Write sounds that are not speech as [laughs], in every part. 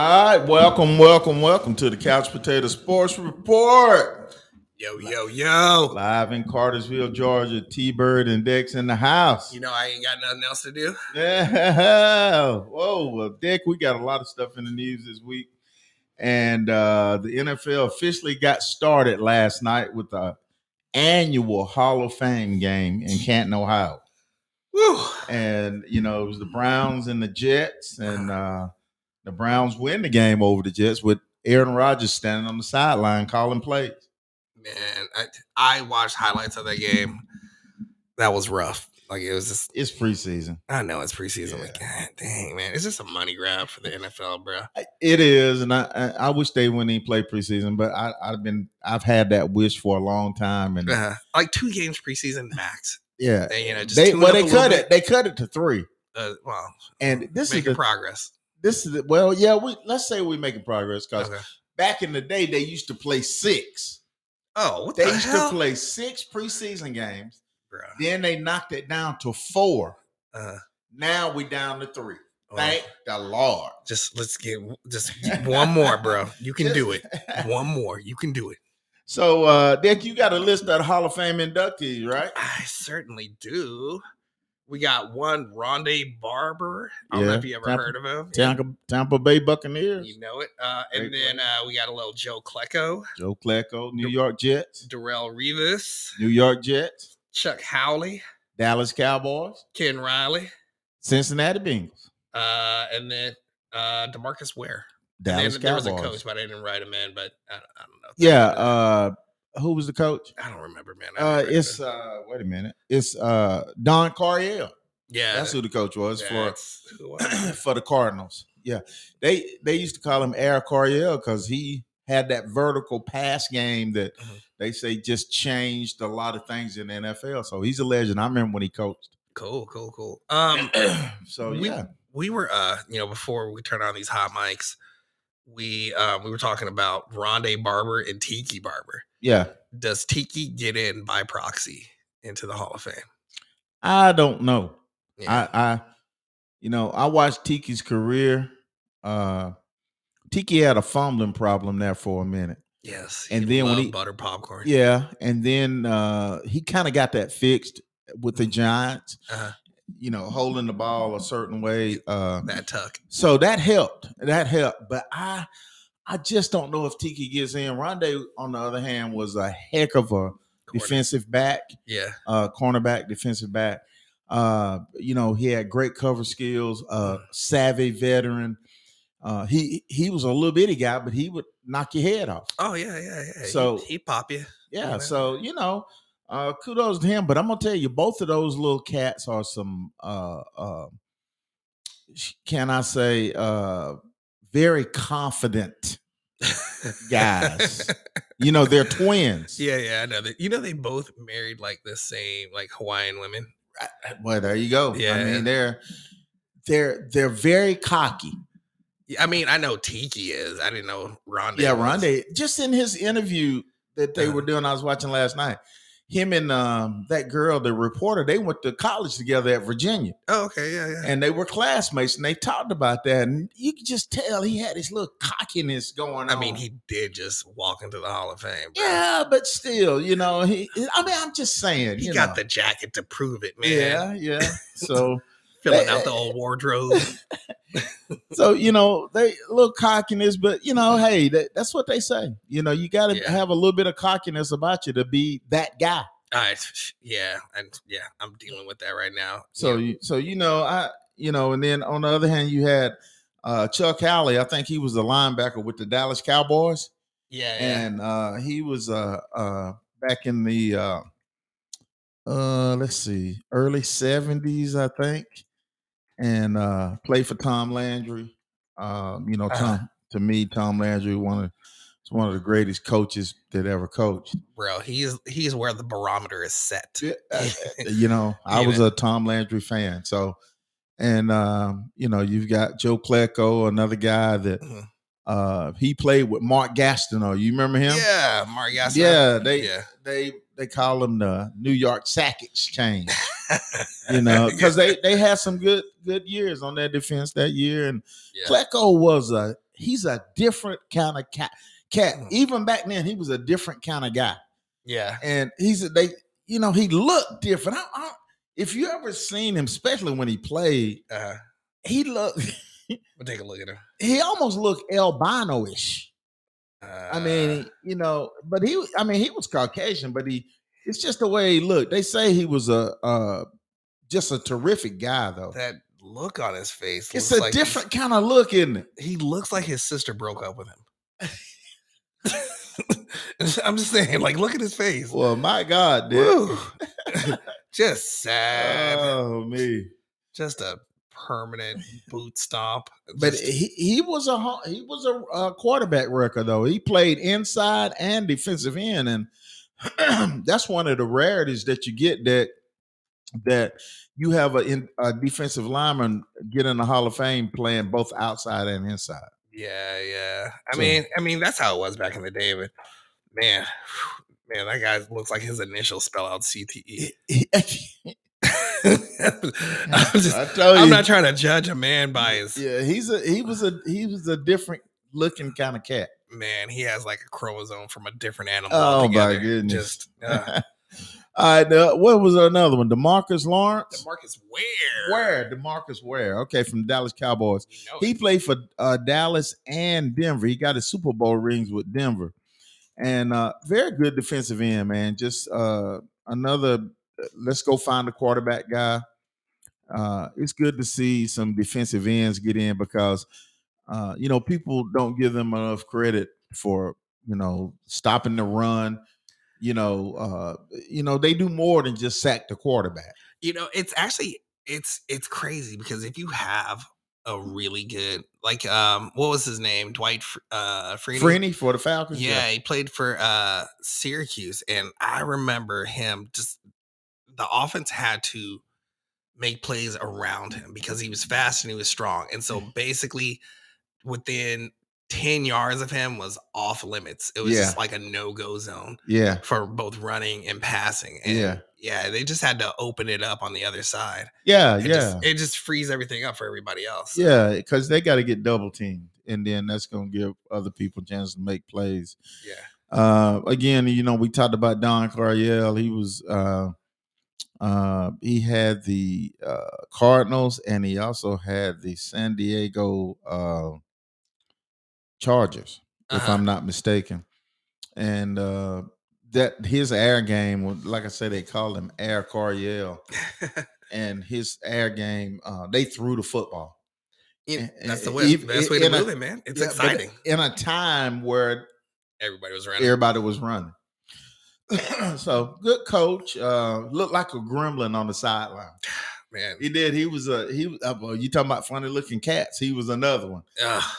All right, welcome, welcome, welcome to the Couch Potato Sports Report. Yo, yo, yo. Live in Cartersville, Georgia. T Bird and Dex in the house. You know I ain't got nothing else to do. Yeah. [laughs] Whoa, well, Dick, we got a lot of stuff in the news this week. And uh, the NFL officially got started last night with the annual Hall of Fame game in Canton, Ohio. Woo. And, you know, it was the Browns and the Jets. And uh, the Browns win the game over the Jets with Aaron Rodgers standing on the sideline calling plays. Man, I, I watched highlights of that game. That was rough. Like it was just It's preseason. I know it's preseason. Like, God dang, man. It's just a money grab for the NFL, bro. It is, and I I wish they wouldn't even play preseason, but I, I've been I've had that wish for a long time, and Uh, like two games preseason max. yeah, And, you know, just they well they cut bit. it. They cut it to three, Uh, well, and this is the, progress. This is well, yeah. We let's say we're making progress because Okay. back in the day they used to play six. Oh, what They the used hell? to play six preseason games. bro. Then they knocked it down to four. Uh, Now we down to three. well, Thank the Lord. just let's get just [laughs] one more, bro. You can do it. One more. You can do it. So, uh, Dick, you got a list of Hall of Fame inductees, right? I certainly do. We got one Ronde Barber. I don't know if you ever Tampa- heard of him. Tampa, Tampa Bay Buccaneers. You know it. Uh, and Great then uh, we got a little Joe Klecko, Joe Klecko, New York Jets, Darelle Revis, New York Jets, Chuck Howley, Dallas Cowboys, Ken Riley, Cincinnati Bengals, uh, and then uh, DeMarcus Ware. Dallas then there was a coach, but I didn't write him in. But I, I don't know. Yeah, uh, who was the coach? I don't remember, man. Uh, never- it's uh, wait a minute, it's uh, Don Coryell. yeah, That's who the coach was that's who I- [clears throat] for for the Cardinals. Yeah, they they used to call him Air Coryell because he had that vertical pass game that Mhm. they say just changed a lot of things in the NFL. So he's a legend. I remember when he coached. cool, cool, cool. Um, [clears throat] so we, yeah, we were uh you know before we turn on these hot mics we uh we were talking about Ronde Barber and Tiki Barber. yeah. Does Tiki get in by proxy into the Hall of Fame? I don't know. Yeah. I, I, you know, I watched Tiki's career. Uh, Tiki had a fumbling problem there for a minute. yes. and then when he- butter popcorn. Yeah, and then uh, he kind of got that fixed with the Giants. Uh-huh. You know, holding the ball a certain way. Uh, That tuck. so that helped. That helped. But I, I just don't know if Tiki gets in. Ronde, on the other hand, was a heck of a Corner. defensive back. Yeah. uh, cornerback, defensive back. Uh, you know, he had great cover skills, uh, savvy veteran. Uh, he he was a little bitty guy, but he would knock your head off. Oh yeah, yeah, yeah. So- he, pop you. Yeah, Yeah. so you know, uh, kudos to him. But I'm gonna tell you, both of those little cats are some. Uh, uh, can I say, uh, very confident guys. you know, they're twins. [laughs] yeah, yeah. I know that. You know, they both married like the same like Hawaiian women. Well, there you go. Yeah, I mean, they're they're they're very cocky. Yeah, I mean, I know Tiki is. I didn't know Ronde. Yeah, was. Ronde. Just in his interview that they Uh-huh. were doing, I was watching last night. Him and um, that girl, the reporter, they went to college together at Virginia, Oh, okay, yeah, yeah. and they were classmates, and they talked about that, and you could just tell he had his little cockiness going on. I mean, he did just walk into the Hall of Fame. Bro. yeah, but still, you know, he. I mean, I'm just saying, he you got know. the jacket to prove it, man. yeah, yeah. [laughs] So. Filling Eh, out the eh, old wardrobe. [laughs] so you know they a little cockiness but you know hey that, that's what they say you know you got to Yeah. have a little bit of cockiness about you to be that guy I, yeah, and yeah, I'm dealing with that right now. so Yeah. you so you know i you know and then on the other hand you had uh chuck howley i think he was a linebacker with the dallas cowboys yeah, yeah. and uh he was uh uh back in the uh uh let's see early 70s i think and uh played for tom landry um you know tom Uh-huh. to me tom landry one of is one of the greatest coaches that ever coached bro, he's he's where the barometer is set. Yeah, [laughs] uh, you know i was a tom landry fan so and um you know you've got joe Klecko, another guy that Mhm. uh he played with mark gastineau you remember him Yeah, Mark Gasol. yeah they yeah. they they call him the New York Sack Exchange, [laughs] [laughs] you know, because they they had some good good years on their defense that year, and yeah. Klecko was a he's a different kind of cat. Cat. Mm. Even back then, he was a different kind of guy, Yeah. and he's they. You know, he looked different. I, I, if you ever seen him, especially when he played, Uh, he looked. [laughs] we'll take a look at him. he almost looked albino-ish. Uh, I mean, you know, but he. I mean, he was Caucasian, but he. It's just the way he looked. They say he was a. uh just a terrific guy, though. that look on his face. It's a like different kind of look, isn't it? He looks like his sister broke up with him. [laughs] I'm just [laughs] saying, like, look at his face. Well, my God, dude. [laughs] Just sad. Oh me. just a permanent boot stomp. But Just- he, he was a he was a, a quarterback record though. He played inside and defensive end, and [clears throat] that's one of the rarities that you get that that you have a, in, a defensive lineman get in the Hall of Fame playing both outside and inside. yeah, yeah. I So- mean, I mean, that's how it was back in the day. But man, [sighs] man, that guy looks like his initials spell out CTE. [laughs] [laughs] I'm just, I told you, I'm not trying to judge a man by his yeah, he's a he was a he was a different looking kind of cat. Man. He has like a chromosome from a different animal. Oh, my altogether. goodness. Just uh, [laughs] All right, uh, what was another one? DeMarcus Lawrence. Marcus Ware. Where DeMarcus Ware? Okay, from Dallas Cowboys. You know He it. played for uh, Dallas and Denver. He got his Super Bowl rings with Denver, and uh, very good defensive end, man. Just uh, another. Let's go find a quarterback guy. Uh, it's good to see some defensive ends get in because uh, you know people don't give them enough credit for you know stopping the run. You know, uh, you know they do more than just sack the quarterback. you know it's actually it's it's crazy because if you have a really good like um what was his name dwight uh Freeney? Freeney for the Falcons. yeah he played for uh syracuse and i remember him just the offense had to make plays around him because he was fast and he was strong and so Mm. basically within 10 yards of him was off limits it was Yeah. just like a no-go zone yeah. for both running and passing and Yeah. yeah they just had to open it up on the other side Yeah, it yeah, just, it just frees everything up for everybody else. yeah. Because they got to get double teamed, and then that's going to give other people a chance to make plays. Yeah. Uh, again, you know, we talked about Don Coryell. He was uh, uh, he had the uh, Cardinals, and he also had the San Diego Chargers, if Uh-huh. I'm not mistaken. And uh, that his air game, like I said, they called him Air Coryell. [laughs] and his air game, uh, they threw the football. Yeah, that's the way. ev- Best way to in a- it, man. It's Yeah, exciting. in a time where Everybody was running. everybody was running. [clears throat] so good coach. Uh, looked like a gremlin on the sideline. Man. He did. He was a he. was- Uh, you talking about funny looking cats? He was another one.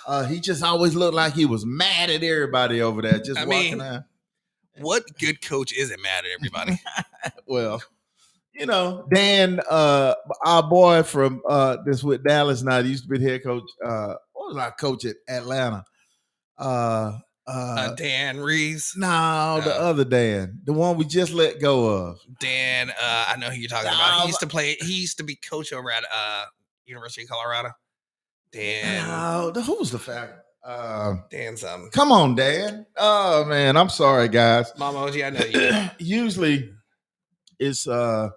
Uh, he just always looked like he was mad at everybody over there, just I walking mean, out. what good coach isn't mad at everybody? [laughs] Well, you know, Dan, uh, our boy from uh, this with Dallas now. He used to be the head coach. Uh, what was our coach at Atlanta? Uh, uh, uh, Dan Reeves, no, the uh, other Dan, the one we just let go of. Dan. Uh, I know who you're talking about. He used to play. He used to be coach over at uh University of Colorado. Dan. No, the- who was the fact? Uh, Dan. Something. come on, Dan. Oh man, I'm sorry, guys. Mama OG, I know you. [clears throat] Usually, it's uh,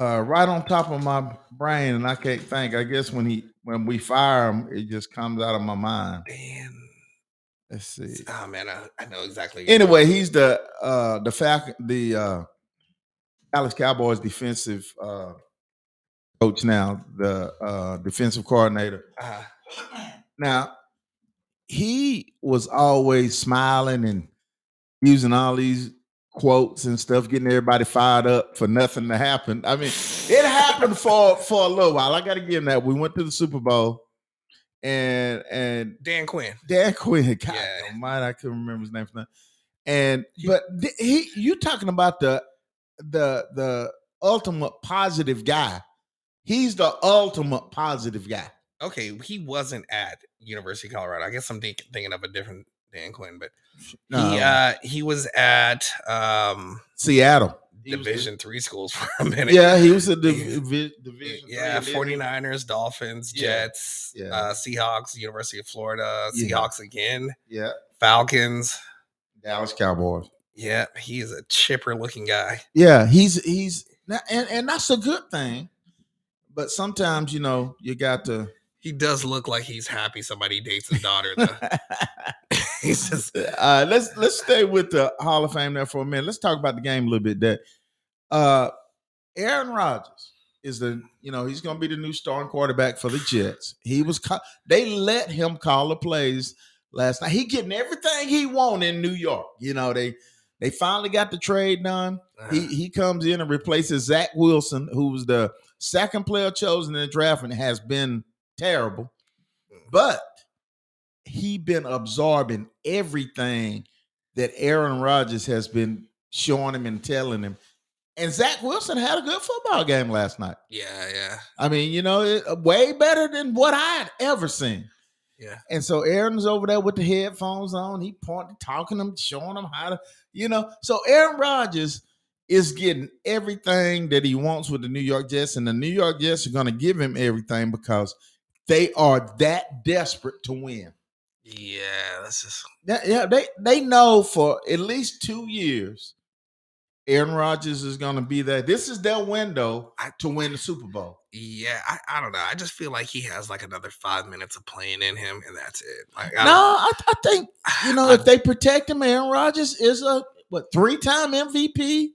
uh, right on top of my brain, and I can't think. I guess when he when we fire him, it just comes out of my mind. Dan. Let's see. Oh man, I, I know exactly. Anyway, he's the uh the Falcon the uh Dallas Cowboys defensive uh coach now, the uh defensive coordinator. Uh, Now, he was always smiling and using all these quotes and stuff, getting everybody fired up for nothing to happen. I mean, it happened for for a little while. I got to give him that. We went to the Super Bowl, and and Dan Quinn. Dan Quinn, [laughs] God Yeah. almighty, I couldn't remember his name for that. And but he, you talking about the the the ultimate positive guy. He's the ultimate positive guy. Okay, he wasn't at University of Colorado. I guess I'm think, thinking of a different Dan Quinn, but No, he uh he was at um Seattle. Division three schools [laughs] for a minute. Yeah, he was a He- div- division. Yeah, then- 49ers, Dolphins, Jets, yeah. Uh, Seahawks, University of Florida, Yeah. Seahawks again, Yeah, Falcons. Dallas Cowboys. Yeah, he is a chipper looking guy. Yeah, he's he's and and that's a good thing. But sometimes you know you got to. He does look like he's happy somebody dates his daughter. Though. [laughs] [laughs] he's just uh, let's let's stay with the Hall of Fame there for a minute. Let's talk about the game a little bit. That uh, Aaron Rodgers is the you know he's going to be the new starting quarterback for the Jets. He was they let him call the plays last night. He getting everything he want in New York. You know they they finally got the trade done. He he comes in and replaces Zach Wilson, who was the second player chosen in the draft and has been terrible. But he been absorbing everything that Aaron Rodgers has been showing him and telling him. And Zach Wilson had a good football game last night. yeah, yeah, I mean, you know, it, uh, way better than what I had ever seen. yeah. And so Aaron's over there with the headphones on. He pointing, talking to him, showing him how to, you know. So Aaron Rodgers is getting everything that he wants with the New York Jets, and the New York Jets are going to give him everything because they are that desperate to win. Yeah, that's just Yeah, yeah, they they know for at least two years, Aaron Rodgers is going to be there. This is their window to win the Super Bowl. yeah. I, I don't know. I just feel like he has like another five minutes of playing in him, and that's it. Like, No, I I, I think you [sighs] know I- if they protect him, Aaron Rodgers is a what three time MVP.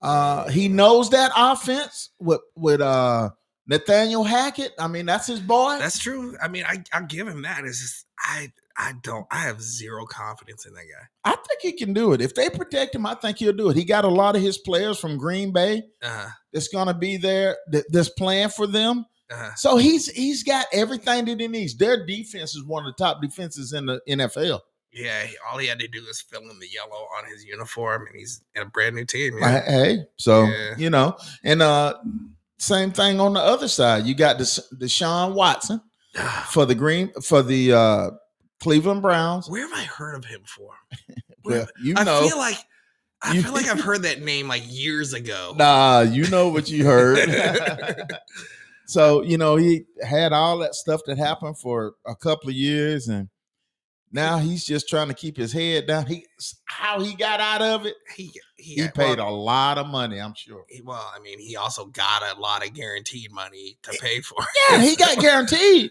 Uh, he knows that offense with with uh Nathaniel Hackett. I mean, that's his boy. that's true. I mean, I I give him that. It's just I I don't. I have zero confidence in that guy. I think he can do it. If they protect him, I think he'll do it. He got a lot of his players from Green Bay Uh, that's going to be there that, that's playing for them. uh, So he's he's got everything that he needs. Their defense is one of the top defenses in the NFL. yeah. he- All he had to do is fill in the yellow on his uniform, and he's in a brand new team. Yeah. Hey, so Yeah. you know, and uh same thing on the other side. You got the Deshaun Watson for the green for the uh Cleveland Browns. Where have I heard of him for? [laughs] Well, you I know, feel like I You- feel like I've [laughs] heard that name like years ago. nah, you know what you heard. [laughs] so you know he had all that stuff that happened for a couple of years, and now he's just trying to keep his head down. He how he got out of it. He he, He paid well, a lot of money, I'm sure. he- well, I mean, he also got a lot of guaranteed money to pay for. [laughs] Yeah, he got guaranteed.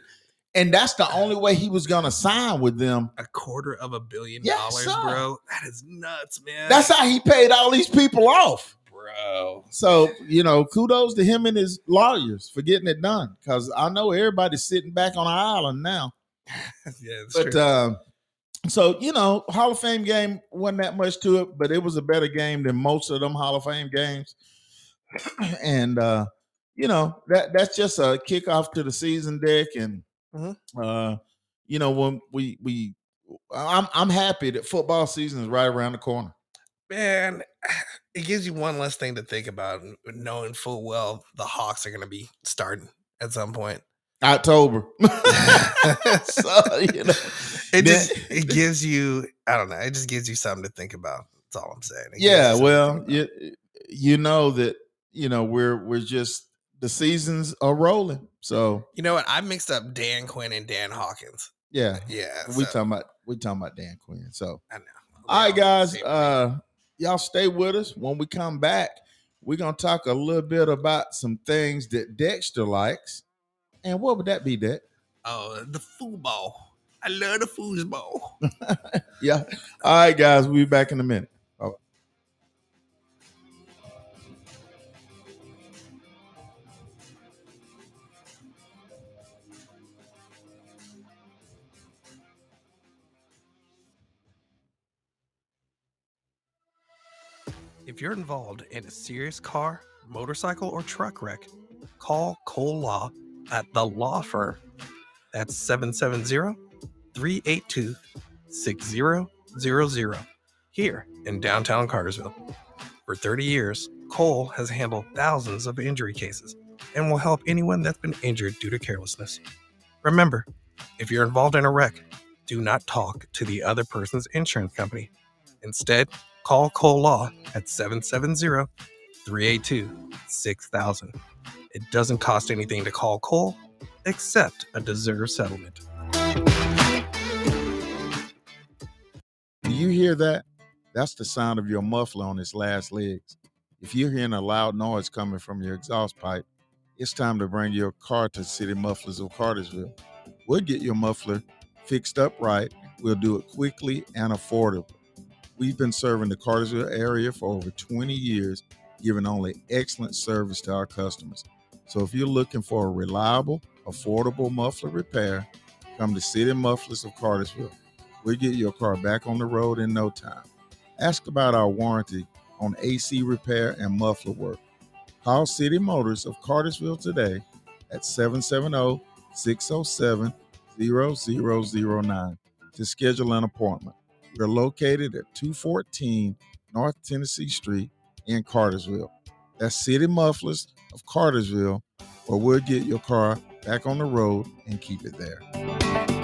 And that's the only way he was gonna sign with them. a quarter of a billion dollars, sir. bro. That is nuts, man. That's how he paid all these people off. bro. So, you know, kudos to him and his lawyers for getting it done. Cause I know everybody's sitting back on the island now. [laughs] yeah, But true. um, so you know, Hall of Fame game wasn't that much to it, but it was a better game than most of them Hall of Fame games. [clears throat] and uh, you know, that that's just a kickoff to the season, Dick. And Mhm. uh, you know, when we we I'm I'm happy that football season is right around the corner. man, [sighs] it gives you one less thing to think about, knowing full well the Hawks are going to be starting at some point. October. [laughs] [laughs] so, you know, It just it gives you, I don't know, it just gives you something to think about. That's all I'm saying. It yeah, well, you you know that you know we're we're just the seasons are rolling. So you know what? I mixed up Dan Quinn and Dan Hawkins. yeah, Yeah, we so, talking about we talking about Dan Quinn. So I know. all right, They're all the guys, uh, y'all stay with us. When we come back, we're gonna talk a little bit about some things that Dexter likes. And what would that be, Dex? Oh, the foosball. I love the foosball. [laughs] Yeah. All right, guys, we'll be back in a minute. Oh. If you're involved in a serious car, motorcycle, or truck wreck, call Cole Law at the Law Firm. That's 770 382 6000 here in downtown Cartersville. For 30 years, Cole has handled thousands of injury cases and will help anyone that's been injured due to carelessness. Remember, if you're involved in a wreck, do not talk to the other person's insurance company. Instead, call Cole Law at 770 382 6000. It doesn't cost anything to call Cole except a deserved settlement. Hear that? That's the sound of your muffler on its last legs. If you're hearing a loud noise coming from your exhaust pipe, it's time to bring your car to City Mufflers of Cartersville. We'll get your muffler fixed up right. We'll do it quickly and affordably. We've been serving the Cartersville area for over 20 years, giving only excellent service to our customers. So if you're looking for a reliable, affordable muffler repair, come to City Mufflers of Cartersville. We'll get your car back on the road in no time. Ask about our warranty on AC repair and muffler work. Call City Motors of Cartersville today at 770 607 0009 to schedule an appointment. We're located at 214 North Tennessee Street in Cartersville. That's City Mufflers of Cartersville, where we'll get your car back on the road and keep it there.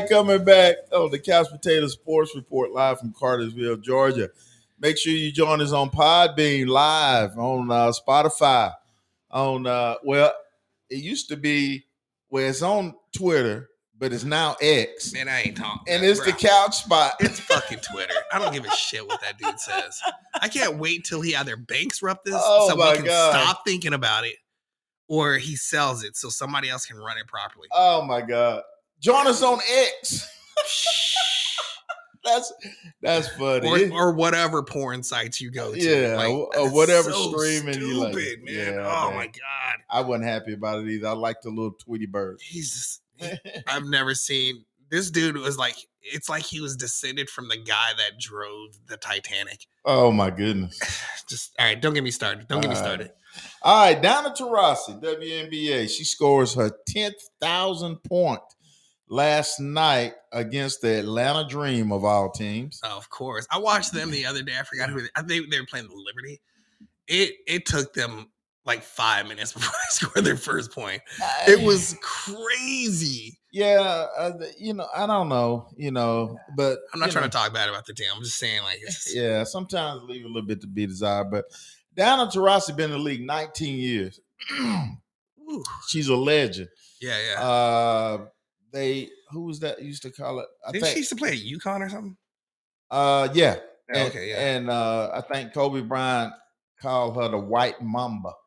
Right, coming back on the Couch Potato Sports Report live from Cartersville, Georgia. Make sure you join us on Podbean live on uh, Spotify. On uh, well, it used to be where it's on Twitter, but it's now X, Man, I ain't talking. and it's the Couch Spot. [laughs] It's fucking Twitter. I don't give a shit what that dude says. I can't wait till he either bankrupt this Oh so we can God. stop thinking about it, or he sells it so somebody else can run it properly. Oh my God! Join us on X. [laughs] That's that's funny. or, or whatever porn sites you go to. Yeah, Like, or whatever so streaming you like. stupid, man. Yeah, oh man. my god, I wasn't happy about it either. I like the little Tweety bird. [laughs] he's just. I've never seen this dude was like. It's like he was descended from the guy that drove the Titanic. oh my goodness! [sighs] Just all right. Don't get me started. Don't get me All right. started. All right, Diana Taurasi, WNBA. She scores her tenth thousand point last night against the Atlanta Dream of all teams. Oh, of course. I watched them the other day. I forgot who they, I think they were playing the Liberty. It it took them like five minutes [laughs] before they scored their first point. It was crazy. yeah, uh, you know, I don't know, you know, but I'm not trying know, to talk bad about the team. I'm just saying like it's, Yeah, sometimes leave a little bit to be desired, but Diana Taurasi been in the league 19 years. [clears throat] She's a legend. yeah, yeah. Uh, they who was that used to call it? I Didn't she used to play at UConn or something? uh, yeah. Yeah, And, okay, yeah. And uh, I think Kobe Bryant called her the White Mamba. [laughs]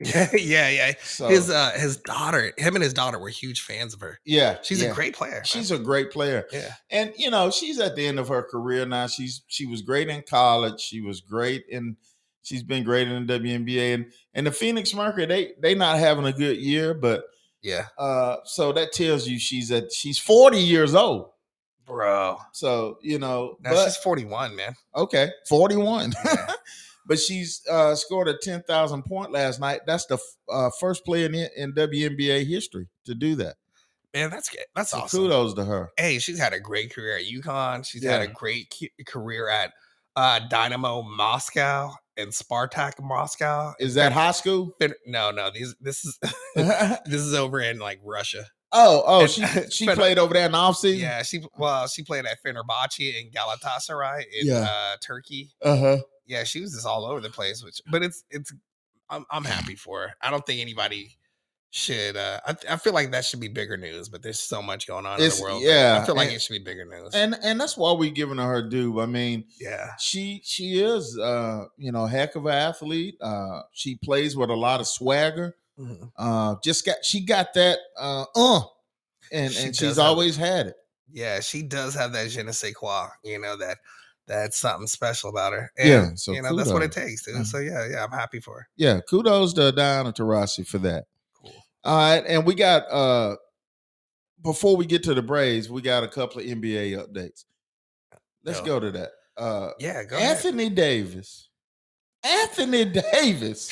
Yeah, yeah, yeah. So His uh his daughter, him and his daughter were huge fans of her. yeah, She's yeah. a great player. She's a great player, yeah. and you know she's at the end of her career now. She's she was great in college. She was great in. She's been great in the WNBA, and and the Phoenix Mercury they they not having a good year, but Yeah. uh, so that tells you she's at she's forty years old. Bro. So you know, Now but she's 41, man. okay, forty one. Yeah. [laughs] but she's uh, scored a ten thousand point last night. That's the uh, first player in, in WNBA history to do that. Man, that's good. That's So awesome. kudos to her. hey, she's had a great career at UConn. She's had a great ca- career at uh, Dynamo Moscow and Spartak Moscow. Is that high school? No, no, these this is oh, [laughs] [laughs] this is over in like Russia. oh, And- she [laughs] she played over there in the offseason. Yeah, she well, she played at Fenerbahce and Galatasaray in Yeah. uh, Turkey. Uh huh. Yeah, she was just all over the place. Which, but it's it's I'm I'm happy for her. I don't think anybody should. uh I, I feel like that should be bigger news. But there's so much going on It's- in the world. yeah, I feel like and- it should be bigger news. And and that's why we're giving her due. I mean, yeah, she she is uh you know heck of an athlete. Uh, she plays with a lot of swagger. Mhm. Uh, just got she got that uh uh, and She and she's have- always had it. yeah, she does have that je ne sais quoi. You know that that's something special about her. Yeah, so you know that's what it takes, dude. Mhm. So yeah, yeah, I'm happy for her. Yeah, kudos to Diana Taurasi for that. All right, and we got uh before we get to the Braves, we got a couple of NBA updates. Let's Yo. go to that. Uh Yeah, go ahead. Anthony Davis. Anthony [laughs] Davis.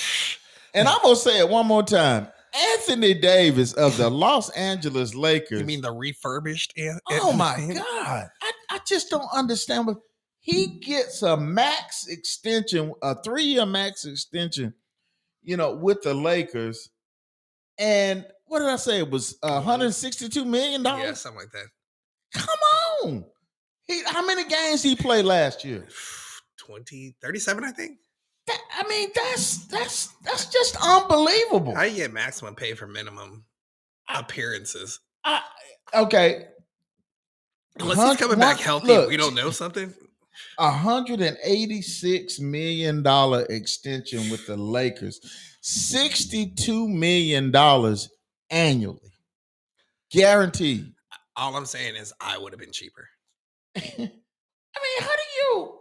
And I'm [laughs] gonna say it one more time. Anthony Davis of the Los Angeles Lakers. You mean the refurbished? An- oh my God. I, I just don't understand what he gets a max extension, a three-year max extension you know, with the Lakers. And what did I say? It was uh, 162 million dollars. Yeah, something like that. Come on. He how many games he played last year? [sighs] 20, 37, I think. That- I mean, that's that's that's just unbelievable. How you get maximum pay for minimum appearances? I- okay, Unless he's coming back healthy, look. we don't know something. a hundred and eighty-six million dollar extension with the Lakers, sixty-two million dollars annually, guaranteed. All I'm saying is I would have been cheaper. [laughs] I mean, how do you,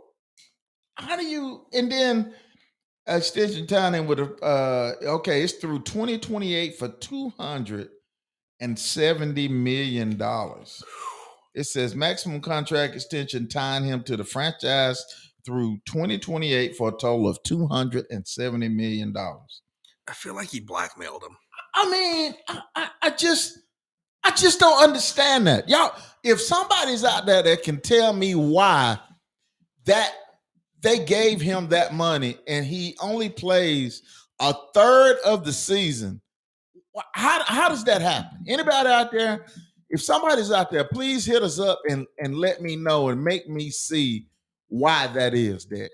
how do you, and then extension timing with a, uh, okay, it's through 2028 for 270 million dollars. It says maximum contract extension tying him to the franchise through 2028 for a total of 270 million dollars. I feel like he blackmailed him. I mean, I, I, I just, I just don't understand that, y'all. If somebody's out there that can tell me why that they gave him that money and he only plays a third of the season, how how does that happen? Anybody out there? If somebody's out there, please hit us up and and let me know and make me see why that is. That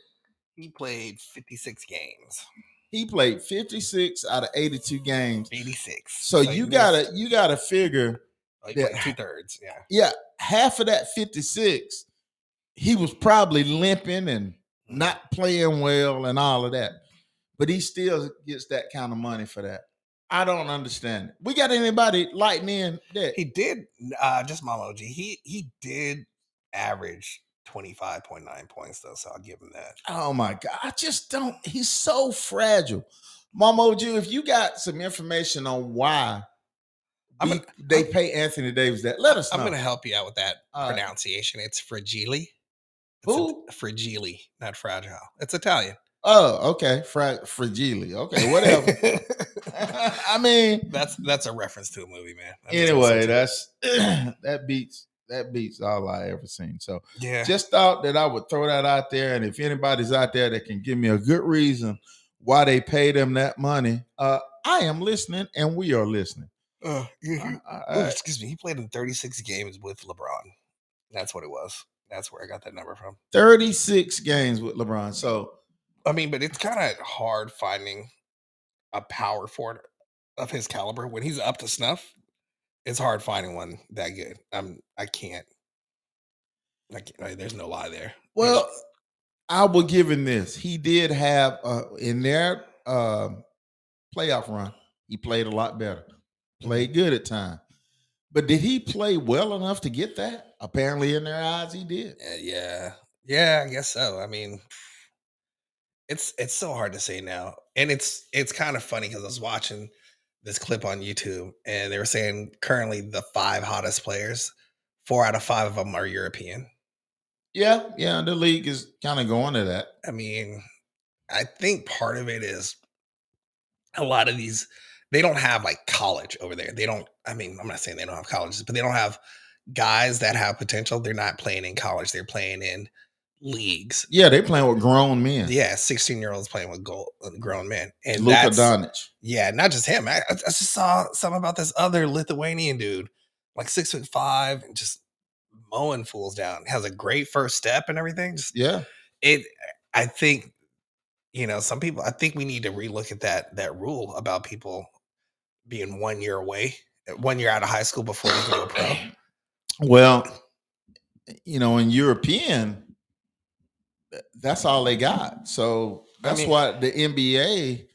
He played 56 games. He played 56 out of 82 games. 86. So he you missed- gotta you gotta figure he yeah. played two thirds. Yeah. yeah, half of that 56, he was probably limping and not playing well and all of that. But he still gets that kind of money for that. I don't understand it. We got anybody lighting in that? He did uh just Mama OG. He he did average 25.9 points though, so I'll give him that. Oh my God. I just don't. He's so fragile. Mama Ju, if you got some information on why I'm gonna- they pay Anthony Davis that, let us know. I'm gonna help you out with that pronunciation. It's fragile. Who? Fragile, not fragile. It's Italian. Oh, okay. Fra- fragile. Okay, whatever. [laughs] [laughs] I mean, that's that's a reference to a movie, man. I'm gonna anyway, that's [clears throat] that beats that beats all I ever seen. So yeah. just thought that I would throw that out there. And if anybody's out there that can give me a good reason why they pay them that money, uh, I am listening and we are listening. Uh, oh, excuse me. He played in 36 games with LeBron. That's what it was. That's where I got that number from. 36 games with LeBron. So I mean, but it's kind of hard finding a power forward of his caliber when he's up to snuff. It's hard finding one that good. I'm. I can't. I can't like, there's no lie there. Well, I will give him this. He did have uh, in their um playoff run. He played a lot better. Played good at time. But did he play well enough to get that? Apparently, in their eyes, he did. Uh, yeah, yeah, I guess so. I mean, it's it's so hard to say now, and it's it's kind of funny because I was watching this clip on YouTube, and they were saying currently the five hottest players, four out of five of them are European. Yeah, yeah. The league is kind of going to that. I mean, I think part of it is a lot of these they don't have like college over there. They don't. I mean, I'm not saying they don't have colleges, but they don't have guys that have potential. They're not playing in college. They're playing in leagues. Yeah, they playing with grown men. Yeah, 16 year olds playing with goal, uh, grown men. And Luka Doncic. yeah, not just him. I, I just saw something about this other Lithuanian dude, like six foot five, and just mowing fools down. Has a great first step and everything. Just Yeah, it. I think, you know, some people. I think we need to relook at that that rule about people being one year away, one year out of high school before they go pro. Well, you know, in European, that's all they got. So I that's mean- why the NBA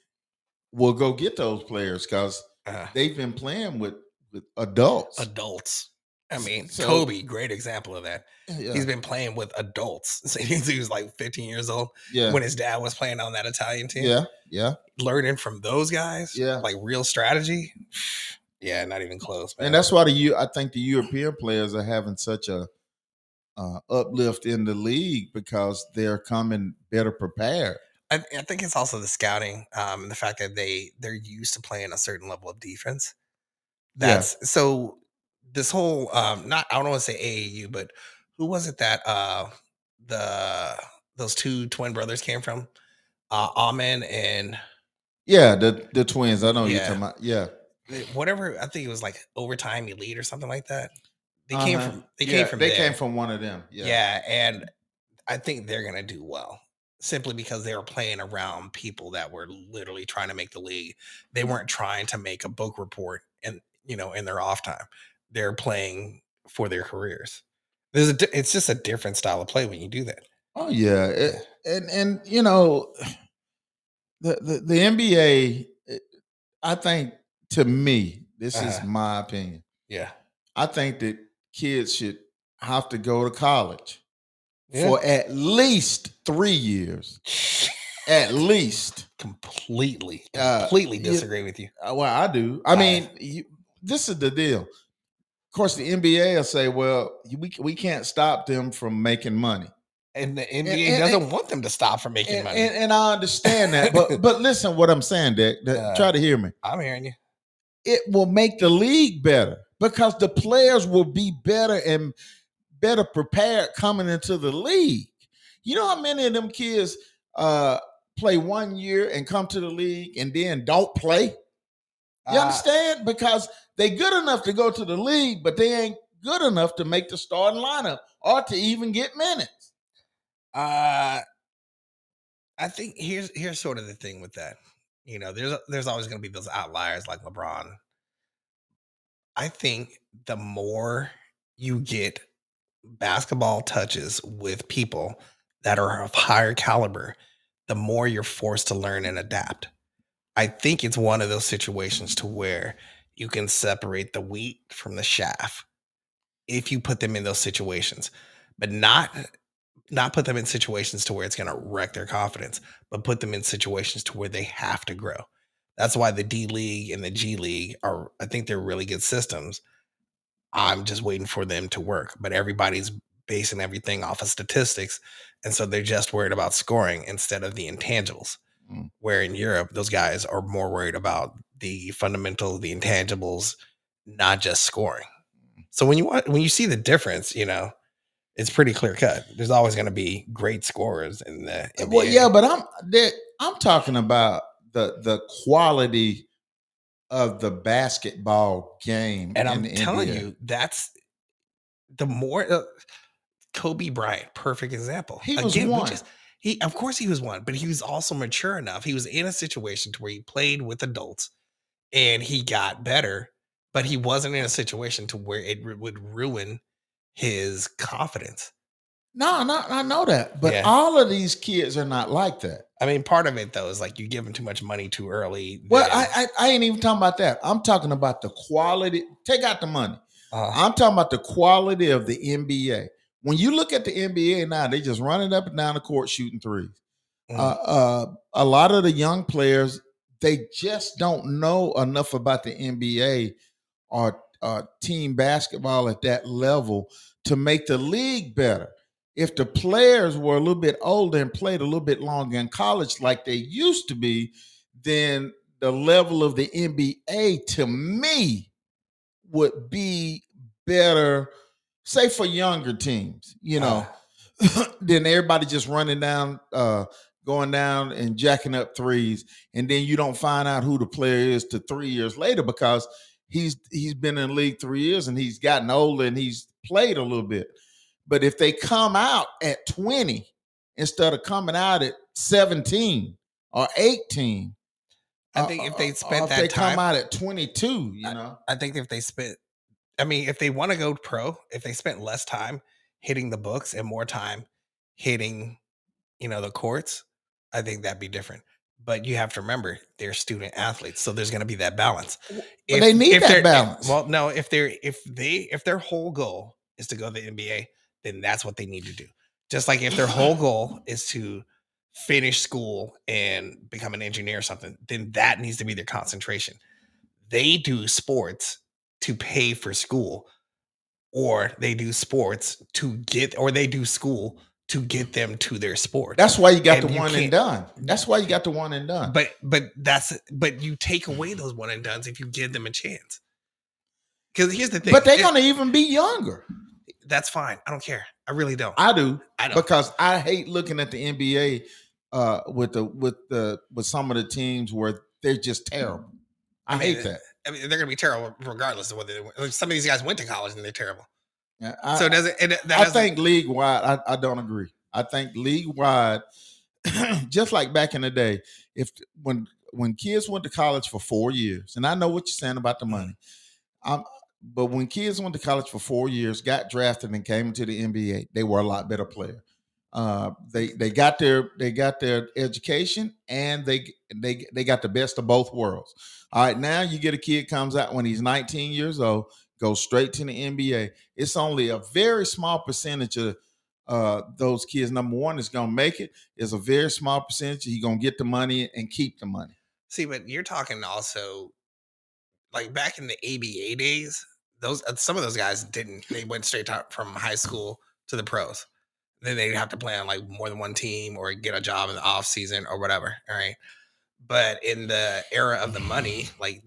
will go get those players because Uh, they've been playing with with adults. adults. I mean, So- Kobe, great example of that. yeah, He's been playing with adults [laughs] since he was like 15 years old. yeah, when his dad was playing on that Italian team. yeah, yeah. Learning from those guys, Yeah. like real strategy. [sighs] Yeah, not even close, man. And that's why the I think the European players are having such a uh, uplift in the league because they're coming better prepared. I, I think it's also the scouting, um, and the fact that they they're used to playing a certain level of defense. Yeah. That's so. This whole um, not I don't want to say AAU, but who was it that uh the those two twin brothers came from? Uh, Amen and Yeah, the the twins. I know you're talking about. Yeah, whatever. I think it was like overtime elite or something like that. They came Uh-huh. from. They Yeah, came from. They there. came from one of them. Yeah. Yeah. and I think they're gonna do well simply because they were playing around people that were literally trying to make the league. They weren't trying to make a book report and you know in their off time. They're playing for their careers. There's a. It's just a different style of play when you do that. Oh yeah, It- and and you know, the the, the NBA. it- I think to me, this is Uh-huh. my opinion. Yeah. I think that kids should have to go to college Yeah. for at least three years. At least. completely, Uh, completely you- disagree with you. Uh, Well, I do. I I- mean, you, this is the deal. Of course, the NBA will say, "Well, we we can't stop them from making money," And the NBA and- doesn't want them to stop from making and, money. and, and I understand that. But [laughs] but listen, what I'm saying, Dick. that- Uh. try to hear me. I'm hearing you. It will make the league better because the players will be better and better prepared coming into the league. You know how many of them kids uh, play one year and come to the league and then don't play? You Uh, understand? Because they're good enough to go to the league, but they ain't good enough to make the starting lineup or to even get minutes. Uh, I think here's here's sort of the thing with that. You know, there's there's always going to be those outliers like LeBron. I think the more you get basketball touches with people that are of higher caliber, the more you're forced to learn and adapt. I think it's one of those situations to where you can separate the wheat from the chaff if you put them in those situations, but not not put them in situations to where it's going to wreck their confidence, but put them in situations to where they have to grow. That's why the D League and the G League are, I think they're really good systems. I'm just waiting for them to work, but everybody's basing everything off of statistics. And so they're just worried about scoring instead of the intangibles. Mm. Where in Europe, those guys are more worried about the fundamentals, the intangibles, not just scoring. So when you want, when you see the difference, you know, it's pretty clear cut. There's always going to be great scorers in the NBA. Well, yeah, but I'm I'm talking about the the quality of the basketball game. and I'm telling you, that's the more uh, Kobe Bryant, perfect example. He was we one. just- he, of course, he was one, but he was also mature enough. He was in a situation to where he played with adults, and he got better. But he wasn't in a situation to where it would ruin his confidence. No, no, I know that, but Yeah. all of these kids are not like that. I mean, part of it though is like you give them too much money too early. Well, I, I I ain't even talking about that. I'm talking about the quality. Take out the money. uh, I'm talking about the quality of the NBA. When you look at the NBA now, they just running up and down the court shooting threes. Mm. Uh, uh, a lot of the young players, they just don't know enough about the NBA or uh, team basketball at that level to make the league better. If the players were a little bit older and played a little bit longer in college like they used to be, then the level of the NBA to me would be better, say for younger teams, you know, uh, [laughs] than everybody just running down, uh, going down and jacking up threes, and then you don't find out who the player is to three years later because he's he's been in the league three years and he's gotten older and he's played a little bit. But if they come out at 20 instead of coming out at 17 or 18, I think if they uh, spent if that they time- come out at 22, you know. I think if they spent, I mean, if they want to go pro, if they spent less time hitting the books and more time hitting, you know, the courts, I think that'd be different. But you have to remember they're student athletes, so there's going to be that balance. But they need that they're- if- balance. well, no, if they're if they if their whole goal is to go to the NBA, then that's what they need to do. Just like if their whole goal is to finish school and become an engineer or something, then that needs to be their concentration. They do sports to pay for school, or they do sports to get, or they do school to get them to their sport. That's why you got And the you one and done. That's why you got the one and done. but but that's but you take away those one and dones if you give them a chance. Because here's the thing. but they're gonna even be younger. That's fine. I don't care. I really don't. I do I don't. because I hate looking at the NBA uh, with the with the with some of the teams where they're just terrible. I, I mean, hate that. I mean, they're going to be terrible regardless of whether they, some of these guys went to college and they're terrible. Yeah, I, so does it? I think league wide, I, I don't agree. I think league wide, [clears throat] just like back in the day, if when when kids went to college for four years, and I know what you're saying about the money, um, but when kids went to college for four years, got drafted, and came into the NBA, they were a lot better player. Uh, they they got their they got their education and they they they got the best of both worlds. All right, now you get a kid comes out when he's 19 years old, goes straight to the NBA. It's only a very small percentage of uh, those kids. Number one is going to make it. Is a very small percentage. He's going to get the money and keep the money. See, but you're talking also like back in the ABA days. Those uh, some of those guys didn't. They went straight to, from high school to the pros. Then they'd have to play on like more than one team or get a job in the off season or whatever. All right. But in the era of the money, like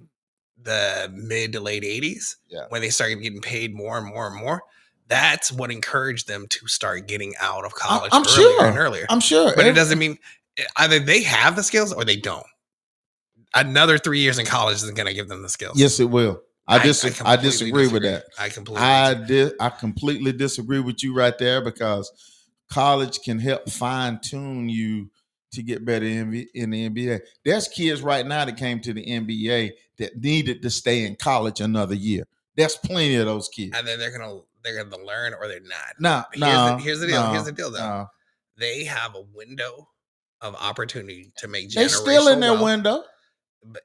the mid to late 80s, Yeah. when they started getting paid more and more and more, that's what encouraged them to start getting out of college I'm earlier sure. and earlier I'm sure, but it doesn't mean eh, either they have the skills or they don't. Another three years in college isn't going to give them the skills. Yes, it will. I, dis- I, completely disagree, with that. I completely. I disagree. di- I completely disagree with you right there because college can help fine tune you to get better in, V- in the NBA. There's kids right now that came to the NBA that needed to stay in college another year. There's plenty of those kids. and then they're gonna they're gonna learn or they're not. No, Here's no. the- here's the deal, here's the deal, though. They have a window of opportunity to make. They're still in their wealth. window.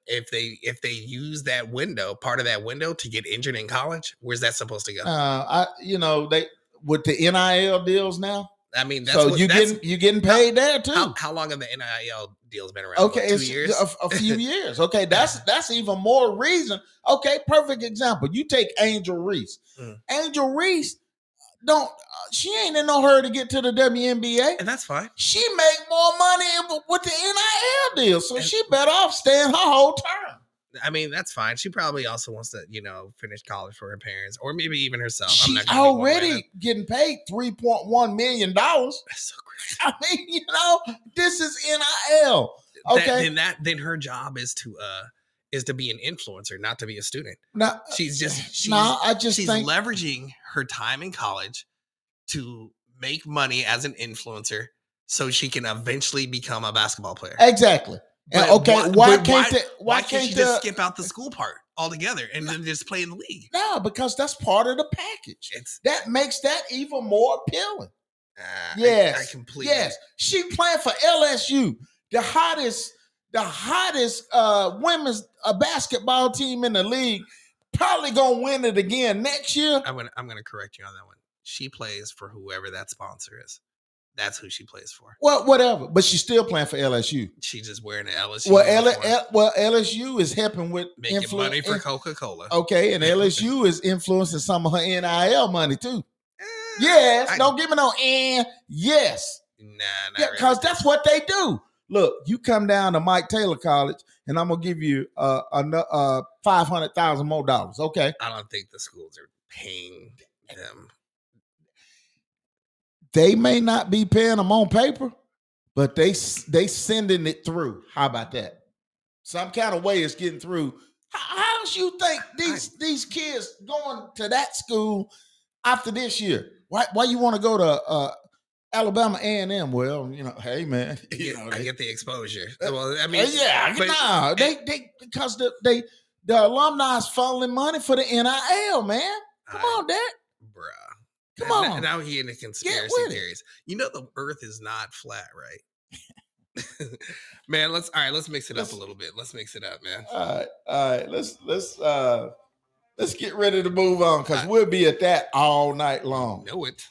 If they if they use that window, part of that window to get injured in college, where's that supposed to go? Uh, I, you know, they with the NIL deals now. I mean, that's so what, you that's, getting you getting paid there too. how, how long have the NIL deals been around? Okay, What, two years. A, a few [laughs] years. Okay, that's [laughs] that's even more reason. Okay, perfect example. You take Angel Reese. Mm. Angel Reese don't. Uh, she ain't in no hurry to get to the WNBA. and that's fine. She make more money with the NIL deal, so And- she better off staying her whole term. I mean, that's fine. She probably also wants to, you know, finish college for her parents, or maybe even herself. I'm She's not gonna be one way or already getting paid three point one million dollars. [laughs] That's so crazy. I mean, you know, this is NIL. That- Okay, then that then her job is to uh is to be an influencer, not to be a student. No, She's just she's no, I just she's think leveraging her time in college to make money as an influencer, so she can eventually become a basketball player. exactly. But okay, why, but can't the, why, why, can't can't she the, just skip out the school part altogether and then just play in the league? No, because that's part of the package. It's That makes that even more appealing. uh, I- I, Yes, completely Yes, she playing for LSU, the hottest, the hottest uh women's uh, basketball team in the league. Probably gonna win it again next year. I'm gonna I'm gonna correct you on that one. She plays for whoever that sponsor is. That's who she plays for. Well, whatever, but she's still playing for LSU. She's just wearing an LSU. Well, L- L- well, LSU is helping with making influ- money for Coca Cola. Okay, and [laughs] LSU is influencing some of her NIL money too. Eh, yes, I- don't give me no and yes. Nah, not Yeah, really. because that's what they do. Look, you come down to Mike Taylor College, and I'm gonna give you uh, uh five hundred thousand more dollars. Okay, I don't think the schools are paying them. they may not be paying them on paper, but they they sending it through. How about that? Some kind of way it's getting through. How, how's you think these these kids going to that school after this year? Why why you want to go to uh, Alabama A and M? Well, you know, hey man, I [laughs] you get, know, I get the exposure. Well, I Uh, mean, yeah, but- nah, they they because the they the alumni is funneling money for the NIL, man. Come I- on, Dad. bruh. Come And on. Now he into conspiracy with it. theories. You know the Earth is not flat, right? [laughs] man, let's all right. Let's mix it up Let's- a little bit. Let's mix it up, man. All right, all right. Let's let's uh let's get ready to move on because we'll be at that all night long. Know it.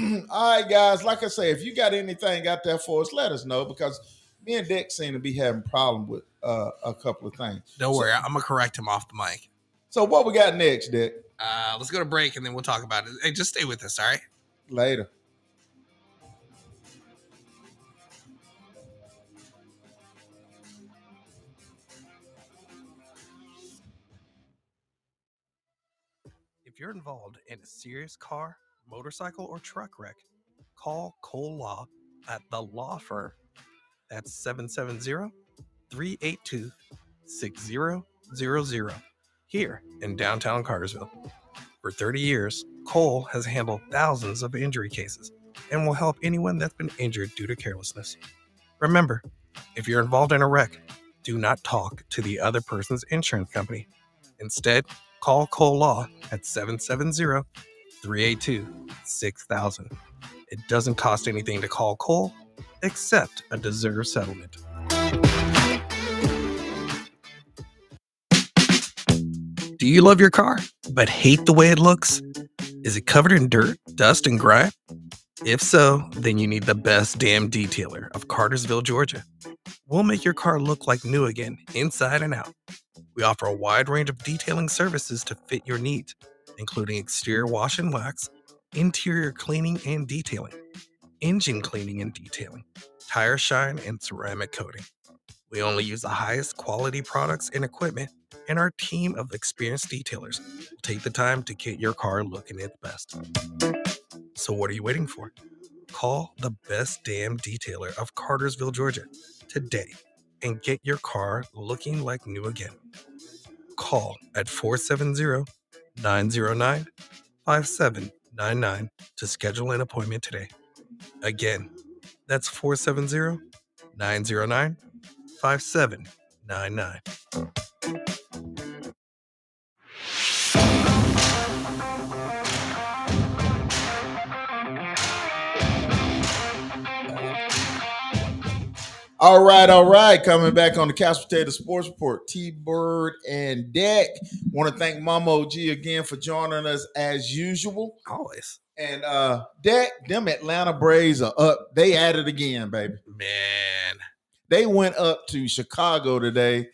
[clears throat] all right, guys. Like I say, if you got anything out there for us, let us know because me and Dick seem to be having problem with uh, a couple of things. Don't So- worry. I'm gonna correct him off the mic. So what we got next, Dick? Uh, let's go to break and then we'll talk about it. Hey, just stay with us, all right? Later. If you're involved in a serious car, motorcycle, or truck wreck, call Cole Law at the law firm. That's 770 382 6000 here in downtown Cartersville. For 30 years, Cole has handled thousands of injury cases and will help anyone that's been injured due to carelessness. Remember, if you're involved in a wreck, do not talk to the other person's insurance company. Instead, call Cole Law at 770 382 6000. It doesn't cost anything to call Cole except a deserved settlement. Do you love your car but hate the way it looks? Is it covered in dirt, dust, and grime? If so, then you need the best damn detailer of Cartersville, Georgia. We'll make your car look like new again, inside and out. We offer a wide range of detailing services to fit your needs, including exterior wash and wax, interior cleaning and detailing, engine cleaning and detailing, tire shine, and ceramic coating. We only use the highest quality products and equipment, and our team of experienced detailers will take the time to get your car looking its best. So, what are you waiting for? Call the best damn detailer of Cartersville, Georgia today and get your car looking like new again. Call at 470 909 5799 to schedule an appointment today. Again, that's 470 909 5799. All right, all right. Coming back on the Couch Potato Sports Report, T Bird and Deck. Want to thank Mama OG again for joining us as usual. Always. And uh Deck, them Atlanta Braves are up. They at it again, baby. Man. They went up to Chicago today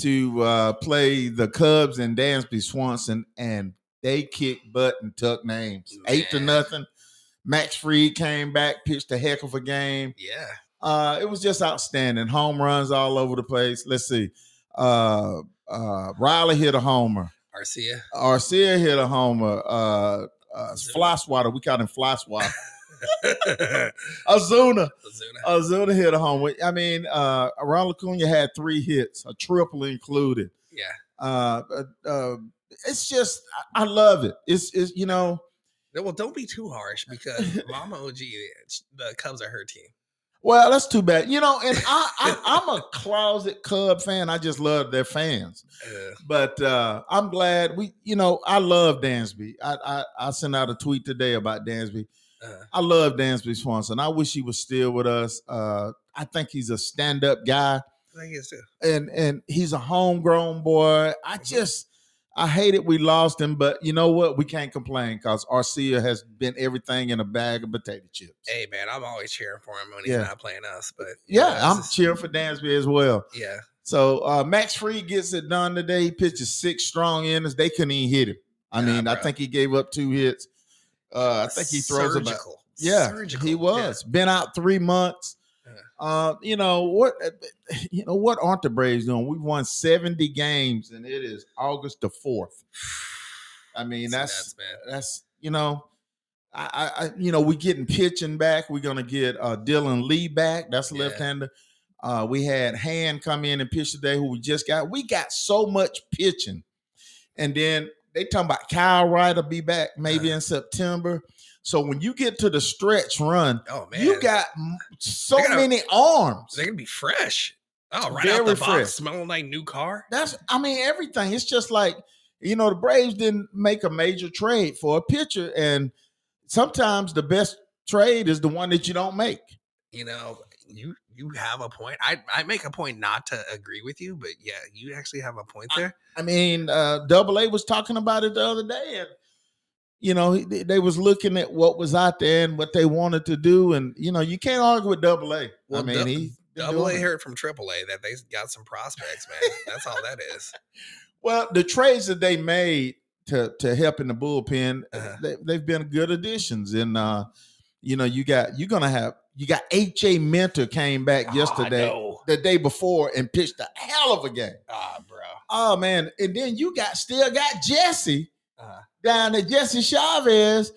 to uh play the Cubs and Dansby Swanson, and they kicked butt and took names. Eight to nothing. Max Fried came back, pitched a heck of a game. Yeah. Uh, it was just outstanding. Home runs all over the place. Let's see. Uh, uh, Riley hit a homer. Arcia. Arcia hit a homer. Uh, uh, we call him Fly Swatter. Azuna, [laughs] [laughs] Ozuna. Azuna hit a homer. I mean, uh, Ronald Acuna had three hits, a triple included. Yeah. Uh, uh, uh, it's just, I, I love it. It's, it's, you know, Well, don't be too harsh because Mama OG, the Cubs are her team. Well, that's too bad. You know, and I, I [laughs] I'm a closet Cub fan. I just love their fans. Uh, But uh I'm glad we, you know, I love Dansby. I I, I sent out a tweet today about Dansby. uh, I love Dansby Swanson. I wish he was still with us. Uh I think he's a stand-up guy I guess too. and and he's a homegrown boy. I just I hate it we lost him, but you know what? We can't complain because Arcia has been everything in a bag of potato chips. Hey man, I'm always cheering for him when he's Yeah. not playing us. But yeah, it's I'm just- cheering for Dansby as well. yeah. So uh, Max Fried gets it done today. He pitches six strong innings. They couldn't even hit him. I Nah, mean, I think he gave up two hits. Uh, I think he throws about Surgical. yeah. Surgical. He Yeah. was been out three months. Uh, you know what? [laughs] You know what aren't the Braves doing? We've won seventy games, and it is August the fourth. I [sighs] mean, that's nuts, that's you know, I, I, you know we getting pitching back. We're gonna get uh, Dylan Lee back. That's a Yeah. left-hander. Uh, we had Hand come in and pitch today, who we just got. We got so much pitching, and then they talking about Kyle Wright will be back maybe Uh-huh. in September. So when you get to the stretch run, Oh man, you got so gonna- many arms. they're gonna be fresh. Oh, right Very out the fresh. box, smelling like new car. That's I mean everything. It's just like you know the Braves didn't make a major trade for a pitcher, and sometimes the best trade is the one that you don't make. You know, you you have a point. I I make a point not to agree with you, but yeah, you actually have a point there. I mean, uh, Double A was talking about it the other day, and you know they, they was looking at what was out there and what they wanted to do, and you know you can't argue with Double A. I Well, mean, Dou- he been Double A it. heard from Triple A that they got some prospects, man. That's all that is. [laughs] Well, the trades that they made to to help in the bullpen, Uh-huh. they, they've been good additions. And uh, you know, you got you're gonna have you got A.J. Minter came back yesterday, Oh, the day before, and pitched a hell of a game. Ah, bro. Oh man! And then you got still got Jesse Uh-huh. Down to Jesse Chavez,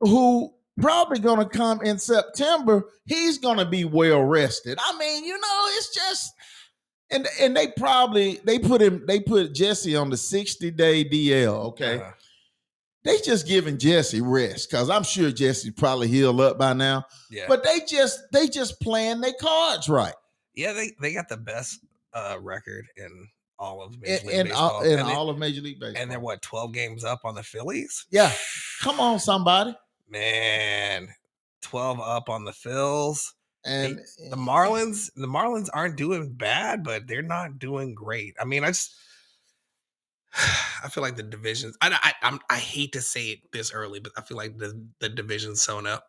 who probably gonna come in September. He's gonna be well rested. I mean, you know, it's just And and they probably they put him they put Jesse on the 60 day DL. Okay. Uh, They just giving Jesse rest because I'm sure Jesse probably healed up by now. yeah. But they just they just playing their cards right. yeah, they, they got the best uh, record in all of Major In, League in, Baseball. all, in and, they- all of Major League Baseball. and they're what, 12 games up on the Phillies? Yeah. Come on, somebody. Man, 12 up on the Phils. And The eh, eh, Marlins, the Marlins aren't doing bad, but they're not doing great. I mean, I just [sighs] I feel like the divisions. I I I'm, I hate to say it this early, but I feel like the the division's sewn up.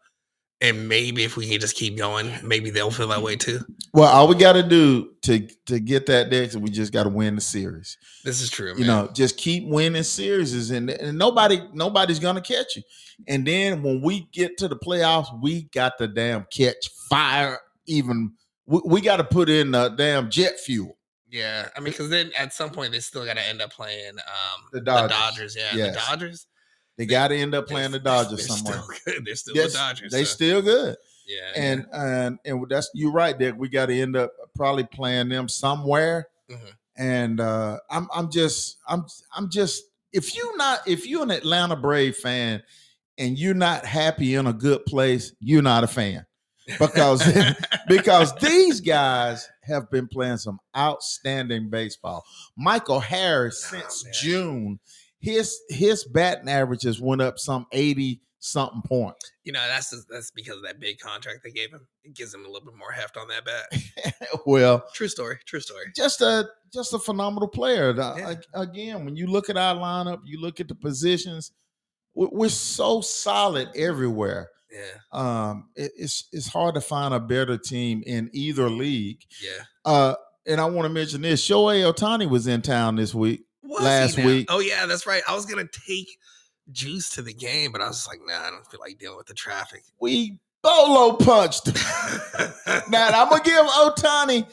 And maybe if we can just keep going, maybe they'll feel that way too. well, all we got to do to to get that next, we just got to win the series. This is true. You man. know, just keep winning series, and, and nobody nobody's gonna catch you. And then when we get to the playoffs, we got the damn catch fire. Even we, we got to put in the damn jet fuel. Yeah, I mean, because then at some point they still got to end up playing um, The the Dodgers. Dodgers. Yeah, Yes. the Dodgers. They got to end up playing the [laughs] Dodgers they're somewhere. [laughs] Still good. They're still Yes, the Dodgers. They so, still good. yeah, and and and that's you're right, Dick. We got to end up probably playing them somewhere. Mhm. And uh, I'm I'm just I'm I'm just if you not if you're an Atlanta Brave fan and you're not happy in a good place, you're not a fan because [laughs] because these guys have been playing some outstanding baseball. Michael Harris Oh, since man. June, his his batting averages went up some 80 something points. you know that's just, that's because of that big contract they gave him. It gives him a little bit more heft on that bat. [laughs] well, True story. True story. just a just a phenomenal player. Yeah. Again, when you look at our lineup, you look at the positions, we- we're so solid everywhere. Yeah, Um, it- it's it's hard to find a better team in either league. yeah. Uh, and I want to mention this: Shohei Ohtani was in town this week. Was Last week. Oh yeah, that's right. I was gonna take Juice to the game, but I was like, nah, I don't feel like dealing with the traffic. We bolo punched. now I'm gonna give Ohtani.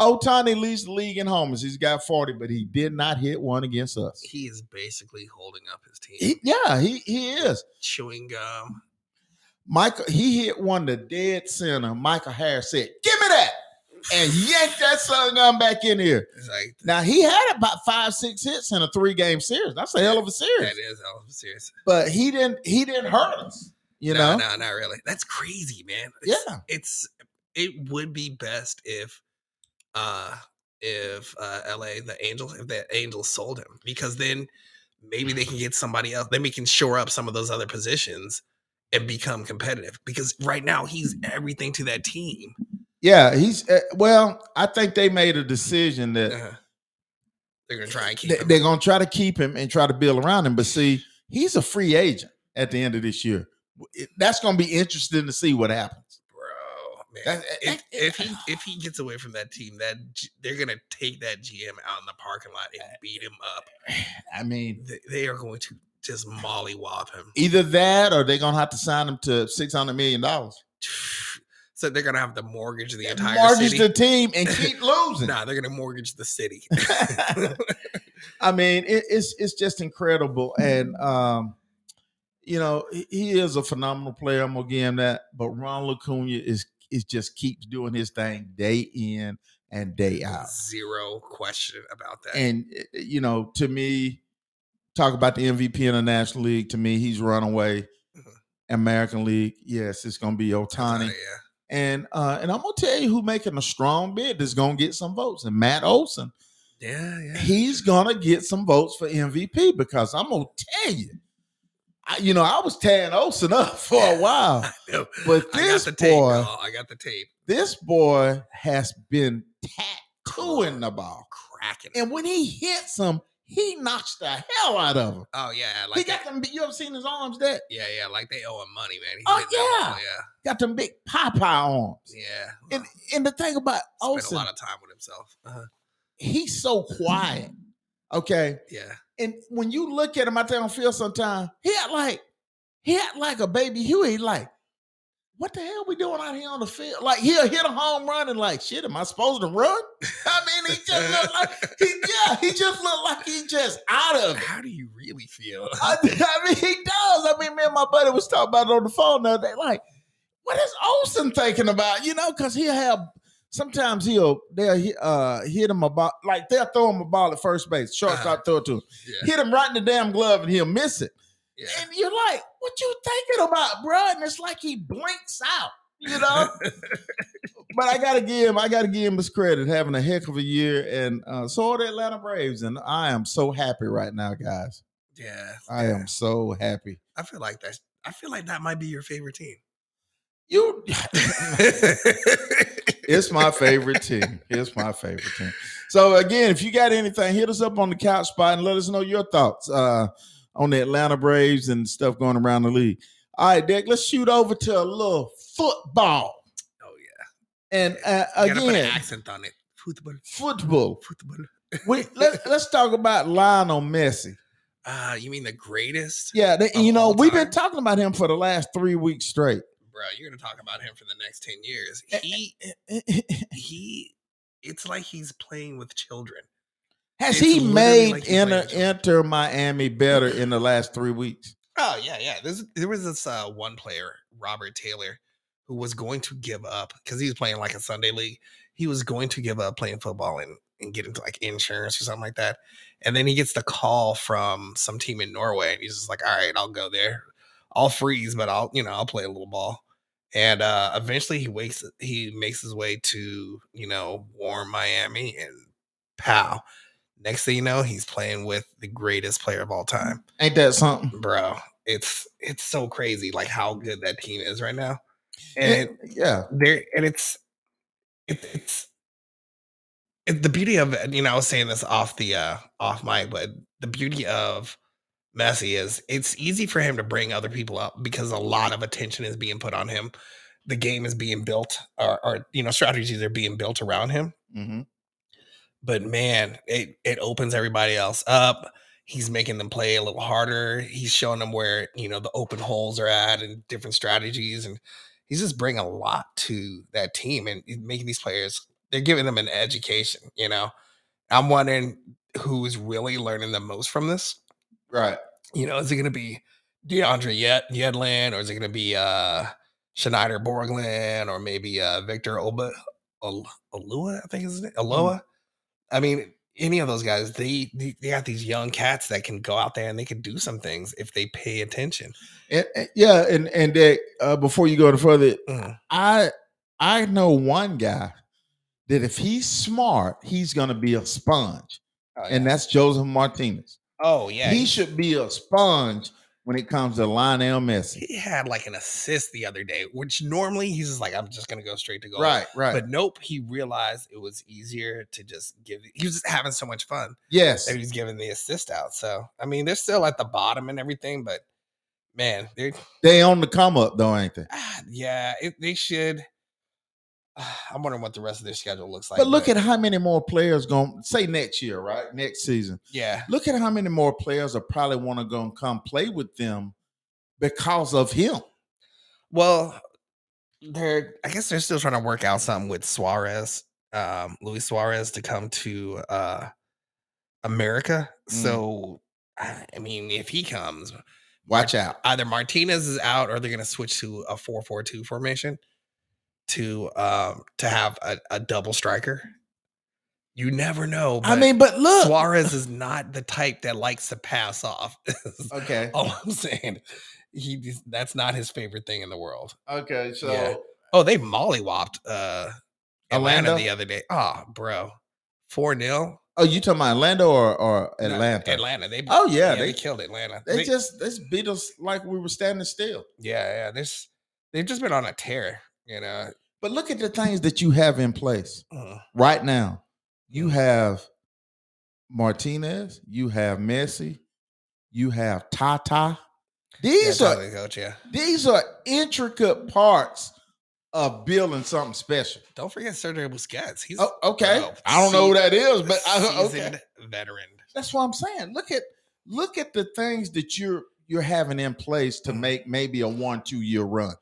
Ohtani leads the league in homers. He's got 40, but he did not hit one against us. he is basically holding up his team, He- yeah, he he is. chewing gum. Michael, he hit one to dead center. Michael Harris said, "Give me that," and yanked that sun gun back in here. Like Now he had about five, six hits in a three game series. That's a hell of a series. that is hell of a serious. But he didn't. He didn't hurt us. You no, know. no, not really. That's crazy, man. It's, Yeah. it's it would be best if uh if uh LA the Angels if the Angels sold him because then maybe they can get somebody else. Then we can shore up some of those other positions and become competitive. Because right now he's everything to that team. Yeah, he's uh, well. I think they made a decision that Uh, they're gonna try and keep they, him. they're going to try to keep him and try to build around him. But see, he's a free agent at the end of this year. That's going to be interesting to see what happens. Bro, man, That- if, that- if he if he gets away from that team, that they're gonna take that GM out in the parking lot and beat him up. [sighs] I mean, They, they are going to just mollywop him. either that or they're going to have to sign him to six hundred million dollars. [sighs] [sighs] So they're gonna have to mortgage the entire mortgage city. the team and [laughs] keep losing. nah, they're gonna mortgage the city. [laughs] I mean, it, it's it's just incredible, and um, you know, he, is a phenomenal player. I'm gonna give him that. But Ron Acuna is is just keeps doing his thing day in and day out. Zero question about that. And eh, you know, to me, talk about the MVP in the National League. To me, he's runaway. Mhm. American League, yes, it's gonna be Ohtani. yeah. And uh, and I'm gonna tell you who making a strong bid that's gonna get some votes. And Matt Olson, Yeah, yeah. he's gonna get some votes for MVP because I'm gonna tell you, I, you know, I was tearing Olson up for a [laughs] while, but I got this the tape. boy, y'all. I got the tape. this boy has been tattooing the ball, Cracking. and when he hits him, he knocks the hell out of him. oh yeah, he like got they, them. You ever seen his arms? That yeah, yeah, like they owe him money, man. He's Oh, that ball, got them big Popeye arms. yeah, yeah. And and the thing about Spent a lot of time with himself. Uh-huh. he's so quiet. Okay. Yeah, And when you look at him out there on field sometimes he had like he had like a baby Huey, like, what the hell we doing out here on the field? Like he'll hit a home run and like, shit, am I supposed to run? [laughs] I mean, he just looked like he yeah, he just looked like he just out of it. How do you really feel? I, I mean, he does. I mean, me and my buddy was talking about it on the phone the other day. Like, what is Olson thinking about? You know, because he'll have sometimes he'll they'll uh, hit him about like they'll throw him a ball at first base, shortstop throw it to him, Yeah. hit him right in the damn glove, and he'll miss it. Yeah. And you're like, "What you thinking about, bro?" And it's like he blinks out, you know. [laughs] but I gotta give him, I gotta give him his credit, having a heck of a year, and uh, so are the Atlanta Braves, and I am so happy right now, guys. yeah. I am so happy. I feel like that. I feel like that might be your favorite team. You, [laughs] it's my favorite team. It's my favorite team. So again, if you got anything, hit us up on the couch spot and let us know your thoughts uh, on the Atlanta Braves and stuff going around the league. All right, Dick, let's shoot over to a little football. oh yeah. And uh, put an again, accent on it. Football. football. Football. We, let's [laughs] let's talk about Lionel Messi. Ah, you mean the greatest? Yeah, they, Of you know we've been talking about him for the last three weeks straight. Bro, you're gonna talk about him for the next 10 years. Eh, He he it's like he's playing with children. Has It's he made like Inter, Inter Miami better in the last three weeks? Oh yeah, yeah. There's there was this uh, one player, Robert Taylor, who was going to give up because he was playing like a Sunday league. He was going to give up playing football and and get into like insurance or something like that. And then he gets the call from some team in Norway, and he's just like, "All right, I'll go there. I'll freeze, but I'll you know I'll play a little ball." And uh, eventually, he wakes he makes his way to you know warm Miami, and pow. Next thing you know, he's playing with the greatest player of all time. Ain't that something? bro it's it's so crazy like how good that team is right now. And yeah, there and it's it, it's it, the beauty of it you know i was saying this off the uh off mic but the beauty of messi is it's easy for him to bring other people up because a lot of attention is being put on him. The game is being built or, or you know strategies are being built around him. Hmm but man, it it opens everybody else up. He's making them play a little harder. He's showing them where you know the open holes are at and different strategies, and he's just bringing a lot to that team and making these players. They're giving them an education. You know, I'm wondering who's really learning the most from this. right. You know, is it going to be DeAndre Yed Yedlin, or is it going to be uh Shanyder Borgelin, or maybe uh Victor Oba Olua? I think is his name. Aloa. I mean, any of those guys, they, they got these young cats that can go out there and they can do some things if they pay attention. And, and- yeah, and and uh, before you go any further, Mm. I I know one guy that if he's smart, he's gonna be a sponge, Oh, and that's Josef Martinez. oh yeah, he should be a sponge when it comes to Lionel Messi. he had like an assist the other day, which normally he's just like, I'm just gonna go straight to goal. Right, right. But nope, he realized it was easier to just give. He was just having so much fun. yes, that he's giving the assist out. So I mean, they're still at the bottom and everything, but man, they're they on the come up though, ain't they? ah, yeah, it, they should. [sighs] I'm wondering what the rest of their schedule looks like. But look at how many more players going to say next year, right? Next season. yeah, Look at how many more players are probably want to go and come play with them because of him. well, they're I guess they're still trying to work out something with Suarez, um, Luis Suarez, to come to uh America. Mm. So I I mean, if he comes, Watch out. either Martinez is out or they're going to switch to a 4-4-2 formation to um to have a, a double striker. You never know. I mean, but look. Suarez is not the type that likes to pass off. [laughs] Okay. All I'm saying, he that's not his favorite thing in the world. Okay. So Yeah. Oh, they mollywopped uh Atlanta the other day. Oh, bro. 4 0. Oh, you talking about Orlando or, or Atlanta? Atlanta. They Oh, yeah, they, they- killed Atlanta. They, They- just they beat us like we were standing still. yeah, yeah. There's they've just been on a tear, you know. But look at the things that you have in place Uh, right now. You have Martinez, you have Messi, you have Tata. yeah, These are coach, yeah. these are intricate parts of building something special. Don't forget Sergio Busquets. He's Oh, okay. I don't know who that is, but I, okay. veteran. That's what I'm saying. Look at look at the things that you're you're having in place to Mhm. make maybe a one two year run.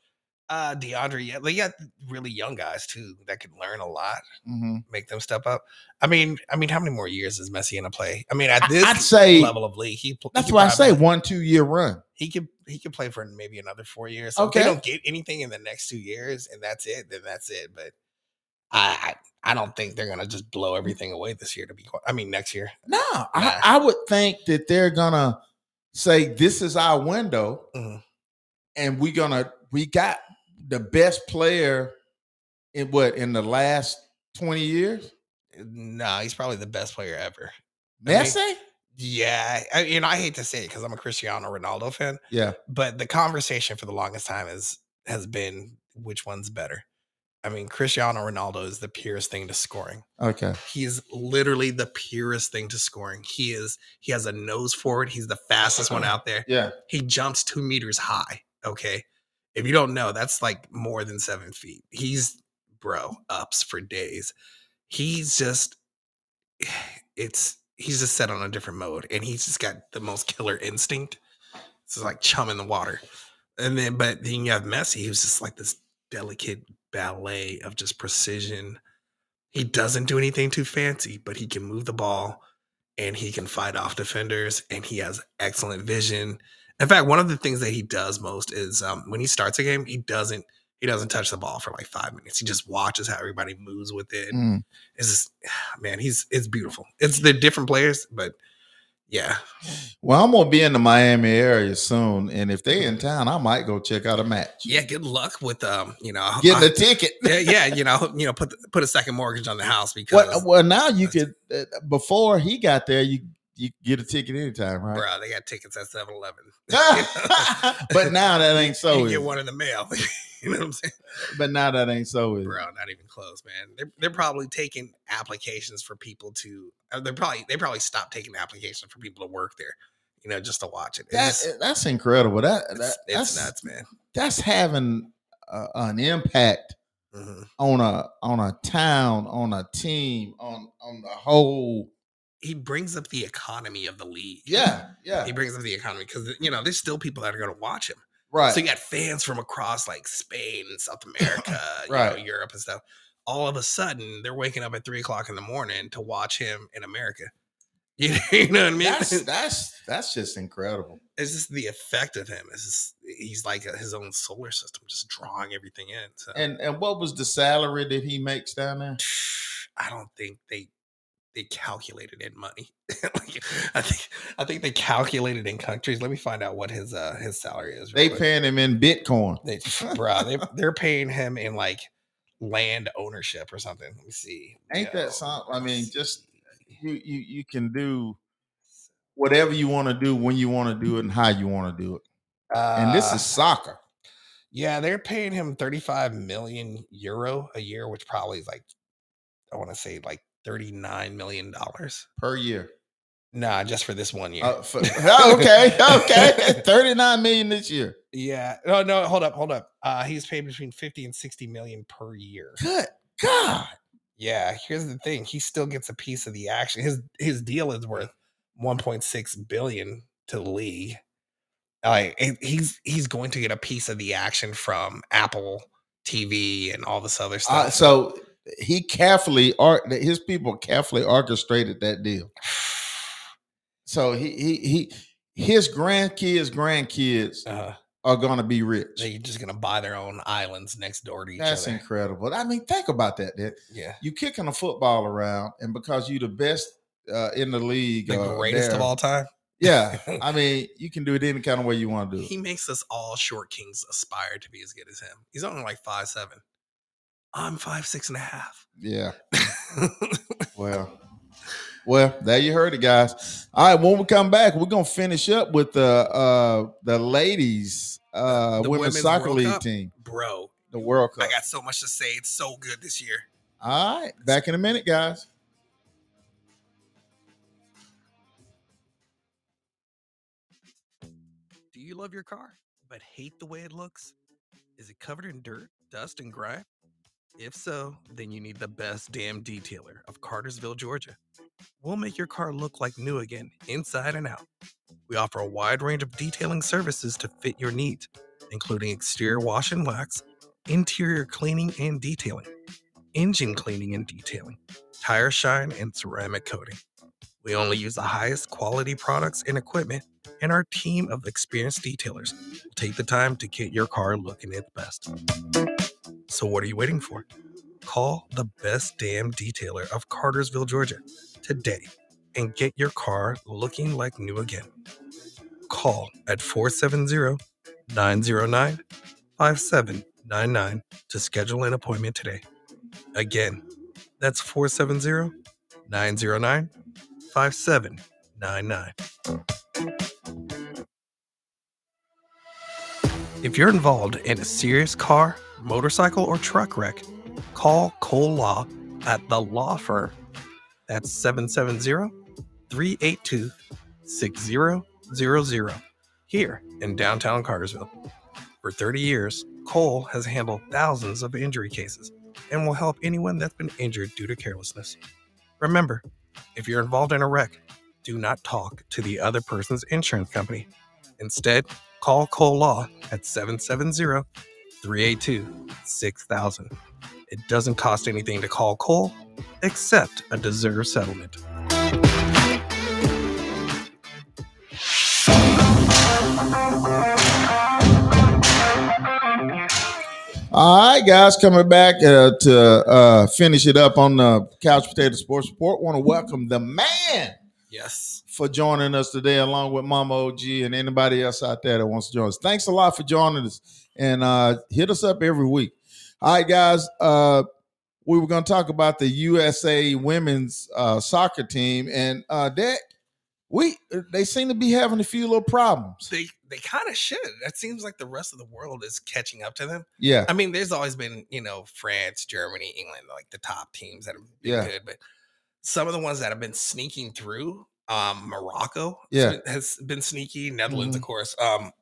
Uh DeAndre, yeah, they got really young guys too that can learn a lot, Mm-hmm. make them step up. I mean, I mean, how many more years is Messi gonna play? I mean, at this I'd say level of league, he pl- he that's why I say one two year run. he could he could play for maybe another four years. So if Okay. they don't get anything in the next two years and that's it, then that's it. But I, I I don't think they're gonna just blow everything away this year. To be, quite, I mean, next year. No, Nah. I, I would think that they're gonna say this is our window, Mhm. and we're gonna we got the best player in what in the last twenty years. Nah, he's probably the best player ever. I mean- Messi, Yeah, I, you I hate to say it because I'm a Cristiano Ronaldo fan, yeah, but the conversation for the longest time is has been which one's better. I mean, Cristiano Ronaldo is the purest thing to scoring. okay, He's literally the purest thing to scoring. He is. He has a nose forward. He's the fastest one [clears throat] out there. yeah, He jumps two meters high. Okay, if you don't know, that's like more than seven feet. He's bro ups for days. He's just. [sighs] It's he's just set on a different mode, and he's just got the most killer instinct. It's like chum in the water. And then, but then you have Messi, who's just like this delicate ballet of just precision. He doesn't do anything too fancy, but he can move the ball and he can fight off defenders and he has excellent vision. In fact, one of the things that he does most is um, when he starts a game, he doesn't he doesn't touch the ball for like five minutes. He just watches how everybody moves with it. Mm. It's just [sighs] man, he's it's beautiful. It's the different players, but yeah, Well, I'm gonna be in the Miami area soon, and if they in town, I might go check out a match. yeah. Good luck with um, you know, Getting a ticket. yeah, yeah, [laughs] you know, you know, put put a second mortgage on the house because Well, well, now you could. Uh, before he got there, you you get a ticket anytime, right? bro, they got tickets at 7-Eleven. [laughs] [laughs] but now that ain't so. you get one in the mail. [laughs] you know what I'm saying? But now that ain't so. Bro, not even close, man. They're they're probably taking applications for people to. uh, They're probably they probably stopped taking applications for people to work there. You know, just to watch it. It's, That, that's incredible. That, it's, that it's that's nuts, man. that's having uh, an impact Mhm. on a on a town, on a team, on on the whole. He brings up the economy of the league. Yeah, yeah, He brings up the economy because you know there's still people that are going to watch him. right. So you got fans from across like Spain and South America, [laughs] you Right. know, Europe and stuff. All of a sudden, they're waking up at three o'clock in the morning to watch him in America. [laughs] You know what I mean? that's [laughs] that's that's just incredible. it's just the effect of him. It's just, he's like a, his own solar system, just drawing everything in. So And and what was the salary that he makes down there? [sighs] I don't think they they calculated in money. [laughs] like, I think I think they calculated in countries. Let me find out what his uh his salary is. They quick. paying him in Bitcoin. They, [laughs] [laughs] bro, they they're paying him in like land ownership or something. Let me see. Ain't Yo, that something? I mean, just you you you can do whatever you want to do when you want to do it and how you want to do it. And this Uh, is soccer yeah, they're paying him 35 million euro a year, which probably is like I want to say like 39 million dollars. per year. Nah, just for this one year. Uh, for- okay, [laughs] okay, [laughs] thirty nine million this year. yeah. No, no, hold up, hold up. Uh he's paid between 50 and 60 million per year. Good God, Yeah, here's the thing. He still gets a piece of the action. His his deal is worth 1.6 billion to the league. Like he's he's going to get a piece of the action from Apple TV and all this other stuff. uh, so he carefully or his people carefully orchestrated that deal. So he he he his grandkids grandkids uh, are gonna be rich. they're just gonna buy their own islands next door to each That's other. That's incredible. I mean, think about that. Dude. Yeah, You kicking a football around, and because you're the best uh, in the league, the uh, greatest of all time. Yeah, [laughs] I mean, you can do it any kind of way you want to do it. He makes us all short kings aspire to be as good as him. He's only like five seven. I'm five six and a half. Yeah. [laughs] Well, well, there you heard it, guys. All right, when we come back, we're gonna finish up with the uh the ladies uh The women's Women's soccer World league Cup? team, Bro, the World Cup. I got so much to say. It's so good this year. All right, back in a minute, guys. Do you love your car but hate the way it looks? Is it covered in dirt, dust, and grime? If so, then you need the best damn detailer of Cartersville, Georgia. We'll make your car look like new again, inside and out. We offer a wide range of detailing services to fit your needs, including exterior wash and wax, interior cleaning and detailing, engine cleaning and detailing, tire shine, and ceramic coating. We only use the highest quality products and equipment and our team of experienced detailers will take the time to get your car looking its best. So, what are you waiting for? Call the best damn detailer of Cartersville, Georgia today and get your car looking like new again. Call at 470 909 5799 to schedule an appointment today. Again, that's 470 909 5799. If you're involved in a serious car, motorcycle, or truck wreck, call Cole Law at the law firm. That's 770 382 6000 here in downtown Cartersville. For 30 years, Cole has handled thousands of injury cases and will help anyone that's been injured due to carelessness. Remember, if you're involved in a wreck, do not talk to the other person's insurance company. Instead, call Cole Law at 770 382 6000. It doesn't cost anything to call Cole except a deserved settlement. All right, guys, coming back uh, to uh, finish it up on the Couch Potato Sports Report. Want to welcome the man Yes. For joining us today, along with Mama OG and anybody else out there that wants to join us. Thanks a lot for joining us, and uh, hit us up every week. All right, guys. Uh, we were going to talk about the USA women's uh, soccer team, and uh, that we they seem to be having a few little problems. They they kind of should. That seems like the rest of the world is catching up to them. Yeah, I mean, there's always been, you know, France, Germany, England, like the top teams that have been Yeah. good, but some of the ones that have been sneaking through, um, Morocco has Yeah. been- has been sneaky, Netherlands, Mhm. of course. Um,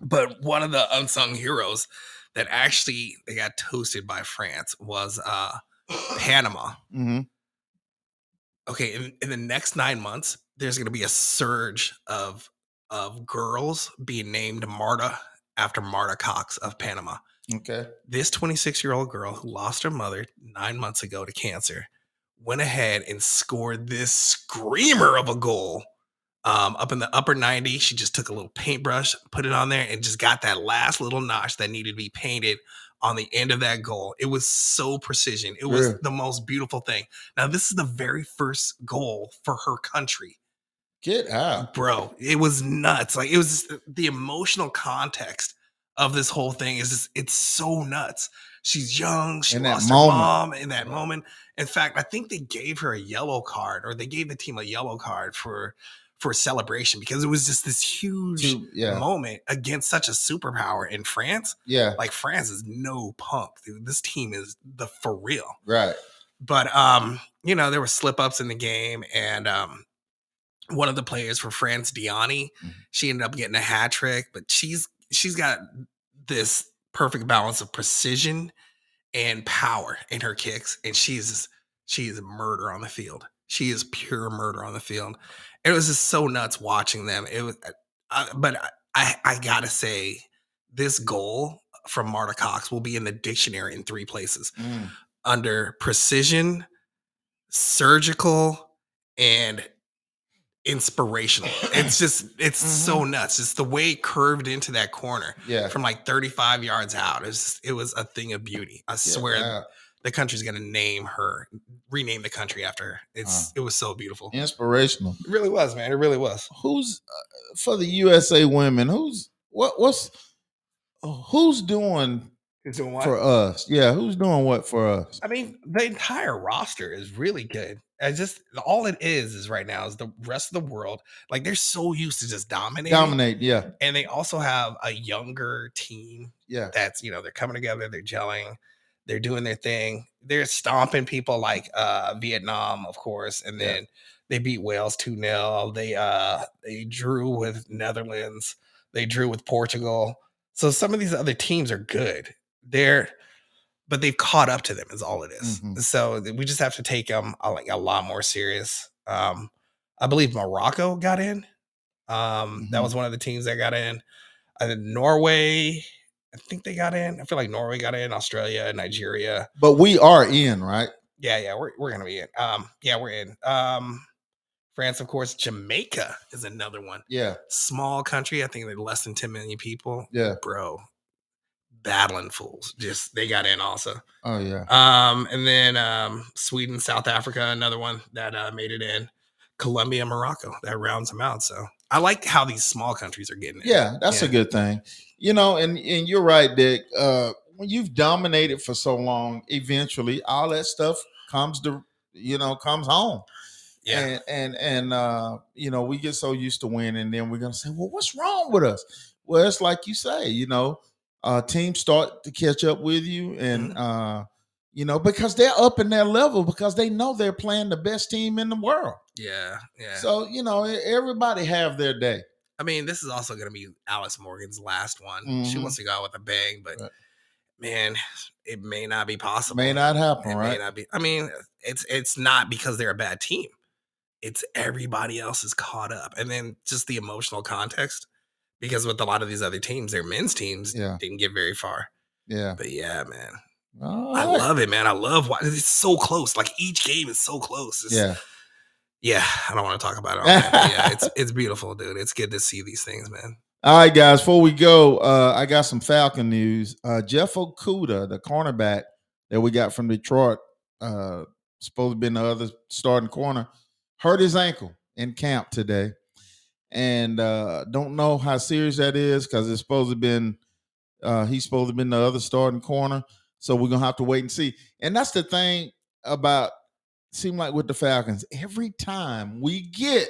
but one of the unsung heroes that actually they got toasted by France was uh [gasps] Panama. hmm Okay, in, in the next nine months, there's gonna be a surge of of girls being named Marta after Marta Cox of Panama okay. this 26 year old girl who lost her mother nine months ago to cancer went ahead and scored this screamer of a goal um, up in the upper 90 she just took a little paintbrush put it on there and just got that last little notch that needed to be painted on the end of that goal. It was so precision. It was Yeah. the most beautiful thing. Now this is the very first goal for her country. Get out. bro it was nuts. Like it was just the emotional context of this whole thing is just, it's so nuts. She's young. She In lost her moment. mom in that moment in fact i think they gave her a yellow card or they gave the team a yellow card for for celebration because it was just this huge yeah, moment against such a superpower in france yeah. like france is no punk dude this team is the for real Right. but um, you know, there were slip ups in the game, and um, one of the players for France, Diani, Mhm. she ended up getting a hat trick, but she's she's got this perfect balance of precision and power in her kicks, and she's she's a murder on the field. She is pure murder on the field. It was just so nuts watching them. It was, uh, but I- I I gotta say, this goal from Marta Cox will be in the dictionary in three places Mm. under precision, surgical, and inspirational. It's just it's so nuts. It's the way it curved into that corner Yeah. from like 35 yards out. It was it was a thing of beauty. I Get swear out. the country's gonna name her, rename the country after her. It's Huh. it was so beautiful. Inspirational. It really was, man. It really was. Who's uh, for the USA women? Who's what? What's who's doing Doing for us? Yeah, who's doing what for us? I mean, the entire roster is really good. I just all it is is right now is the rest of the world. Like they're so used to just dominating. Dominate. Yeah, and they also have a younger team yeah. that's you know they're coming together they're gelling they're doing their thing they're stomping people like uh vietnam of course and Yeah. then they beat wales 2-0 they uh they drew with netherlands they drew with portugal so some of these other teams are good they're but they've caught up to them is all it is. Mhm. so we just have to take them a, like a lot more serious um i believe morocco got in um that Mhm. was one of the teams that got in I think Norway, I think they got in. I feel like Norway got in, Australia, Nigeria. But we are in, right? Yeah, yeah, we're we're gonna be in. Um, yeah, we're in. Um, France, of course. Jamaica is another one. Yeah, Small country. I think they're less than 10 million people. yeah. Bro, battling fools. Just they got in also. Oh yeah. Um, and then um, Sweden, South Africa, another one that uh, made it in. Colombia, Morocco, that rounds them out. So I like how these small countries are getting it. Yeah, that's a good thing. You know, and and you're right, Dick. Uh, when you've dominated for so long, eventually all that stuff comes to you know comes home. Yeah. And and and uh, you know, we get so used to winning, and then we're gonna say, well, what's wrong with us? Well, it's like you say, you know, uh, teams start to catch up with you, and uh, you know, because they're up in their level because they know they're playing the best team in the world. yeah. Yeah. So you know, everybody have their day. I mean, this is also going to be Alex Morgan's last one. She Mhm. wants to go out with a bang, but Right. man, it may not be possible. May not happen, It right? may not be. I mean, it's it's not because they're a bad team. It's everybody else is caught up, and then just the emotional context. Because with a lot of these other teams, their men's teams Yeah. didn't get very far. Yeah. But yeah, man, I love it, man. I love why it's so close. Like each game is so close. It's- Yeah. yeah. I don't want to talk about it. All night, yeah, it's [laughs] it's beautiful, dude. It's good to see these things, man. All right, guys. Before we go, uh, I got some Falcon news. Uh, Jeff Okudah, the cornerback that we got from Detroit, uh, supposed to be the other starting corner, hurt his ankle in camp today, and uh, don't know how serious that is because it's supposed to been uh, he's supposed to been the other starting corner. So we're gonna have to wait and see. And that's the thing about seem like with the Falcons. Every time we get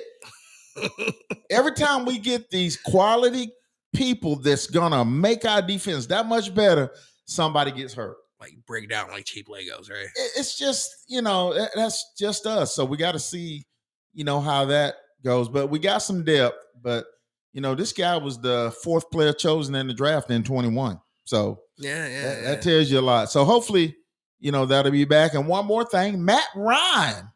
[laughs] every time we get these quality people that's gonna make our defense that much better, somebody gets hurt. like break down like cheap Legos, right? It's just you know that's just us. So we got to see you know how that goes. But we got some depth. But you know this guy was the fourth player chosen in the draft in twenty one. So Yeah, yeah. that, yeah. that tells you a lot. So hopefully you know that'll be back. And one more thing, Matt Ryan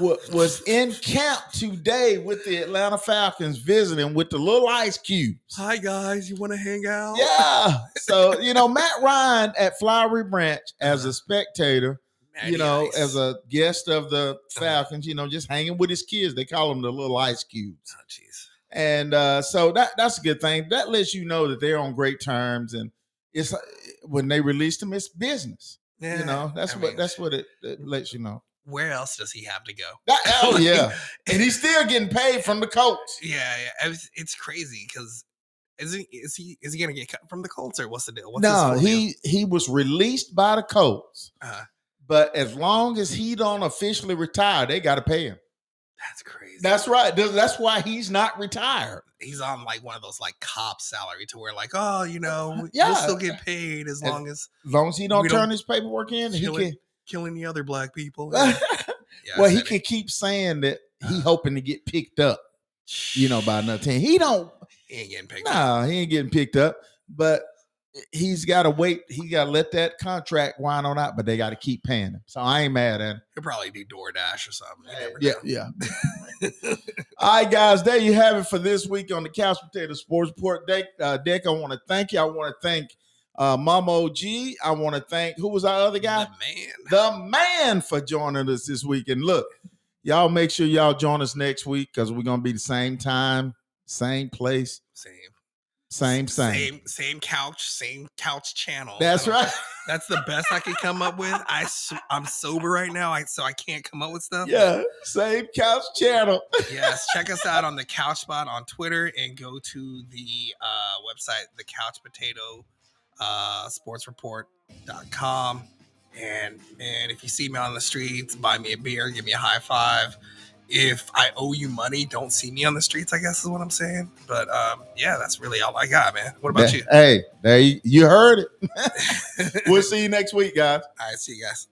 wa- was in camp today with the Atlanta Falcons visiting with the little ice cubes. Hi guys, you want to hang out? Yeah. So, you know, Matt Ryan at Flowery Branch as a spectator, you know, Ice. as a guest of the Falcons, you know, just hanging with his kids. They call them the little ice cubes. Oh, jeez. And uh, so that that's a good thing. That lets you know that they're on great terms and it's uh, when they release them, it's business. Yeah, You know, that's I what mean, that's what it, it lets you know. Where else does he have to go? That, [laughs] oh yeah. And he's still getting paid from the Colts. Yeah, yeah. It's, crazy because is he is he is he gonna get cut from the Colts or what's the deal? What's no, full deal? he he was released by the Colts. Uh, But as long as he don't officially retire, they got to pay him. that's crazy. That's right. That's why he's not retired. he's on like one of those like cop salary to where like oh you know [laughs] Yeah. we'll still get paid as And- long as As long as he don't turn don't his paperwork in, he can. killing the other black people. [laughs] Yeah, well, he can keep saying that he Uh. hoping to get picked up, you know, by another team. He don't. He ain't getting picked up. Nah, he ain't getting picked up. But he's got to wait. He got to let that contract wind on out. But they got to keep paying him. So I ain't mad at him. He'll probably do DoorDash or something. Yeah, yeah. [laughs] All right, guys, there you have it for this week on the Couch Potato Sports Report. Deck, uh, Deck I want to thank you. I want to thank uh, Mama OG. I want to thank who was our other guy? The man. the man for joining us this week. And look, y'all make sure y'all join us next week because we're gonna be the same time, same place, Same. Same same. Same same couch, same couch channel. That's right. That's the best I could come up with. I I'm sober right now, I, so I can't come up with stuff. Yeah, same couch channel. yes, check us out on the [laughs] Couch Spot on Twitter and go to the uh, website, the Couch Potato uh, Sports Report.com. And man, if you see me on the streets, buy me a beer, give me a high five. If I owe you money, don't see me on the streets, I guess is what I'm saying. But um, yeah, that's really all I got, man. What about you? Hey, there you, you heard it. [laughs] we'll see you next week, guys. All right, see you guys.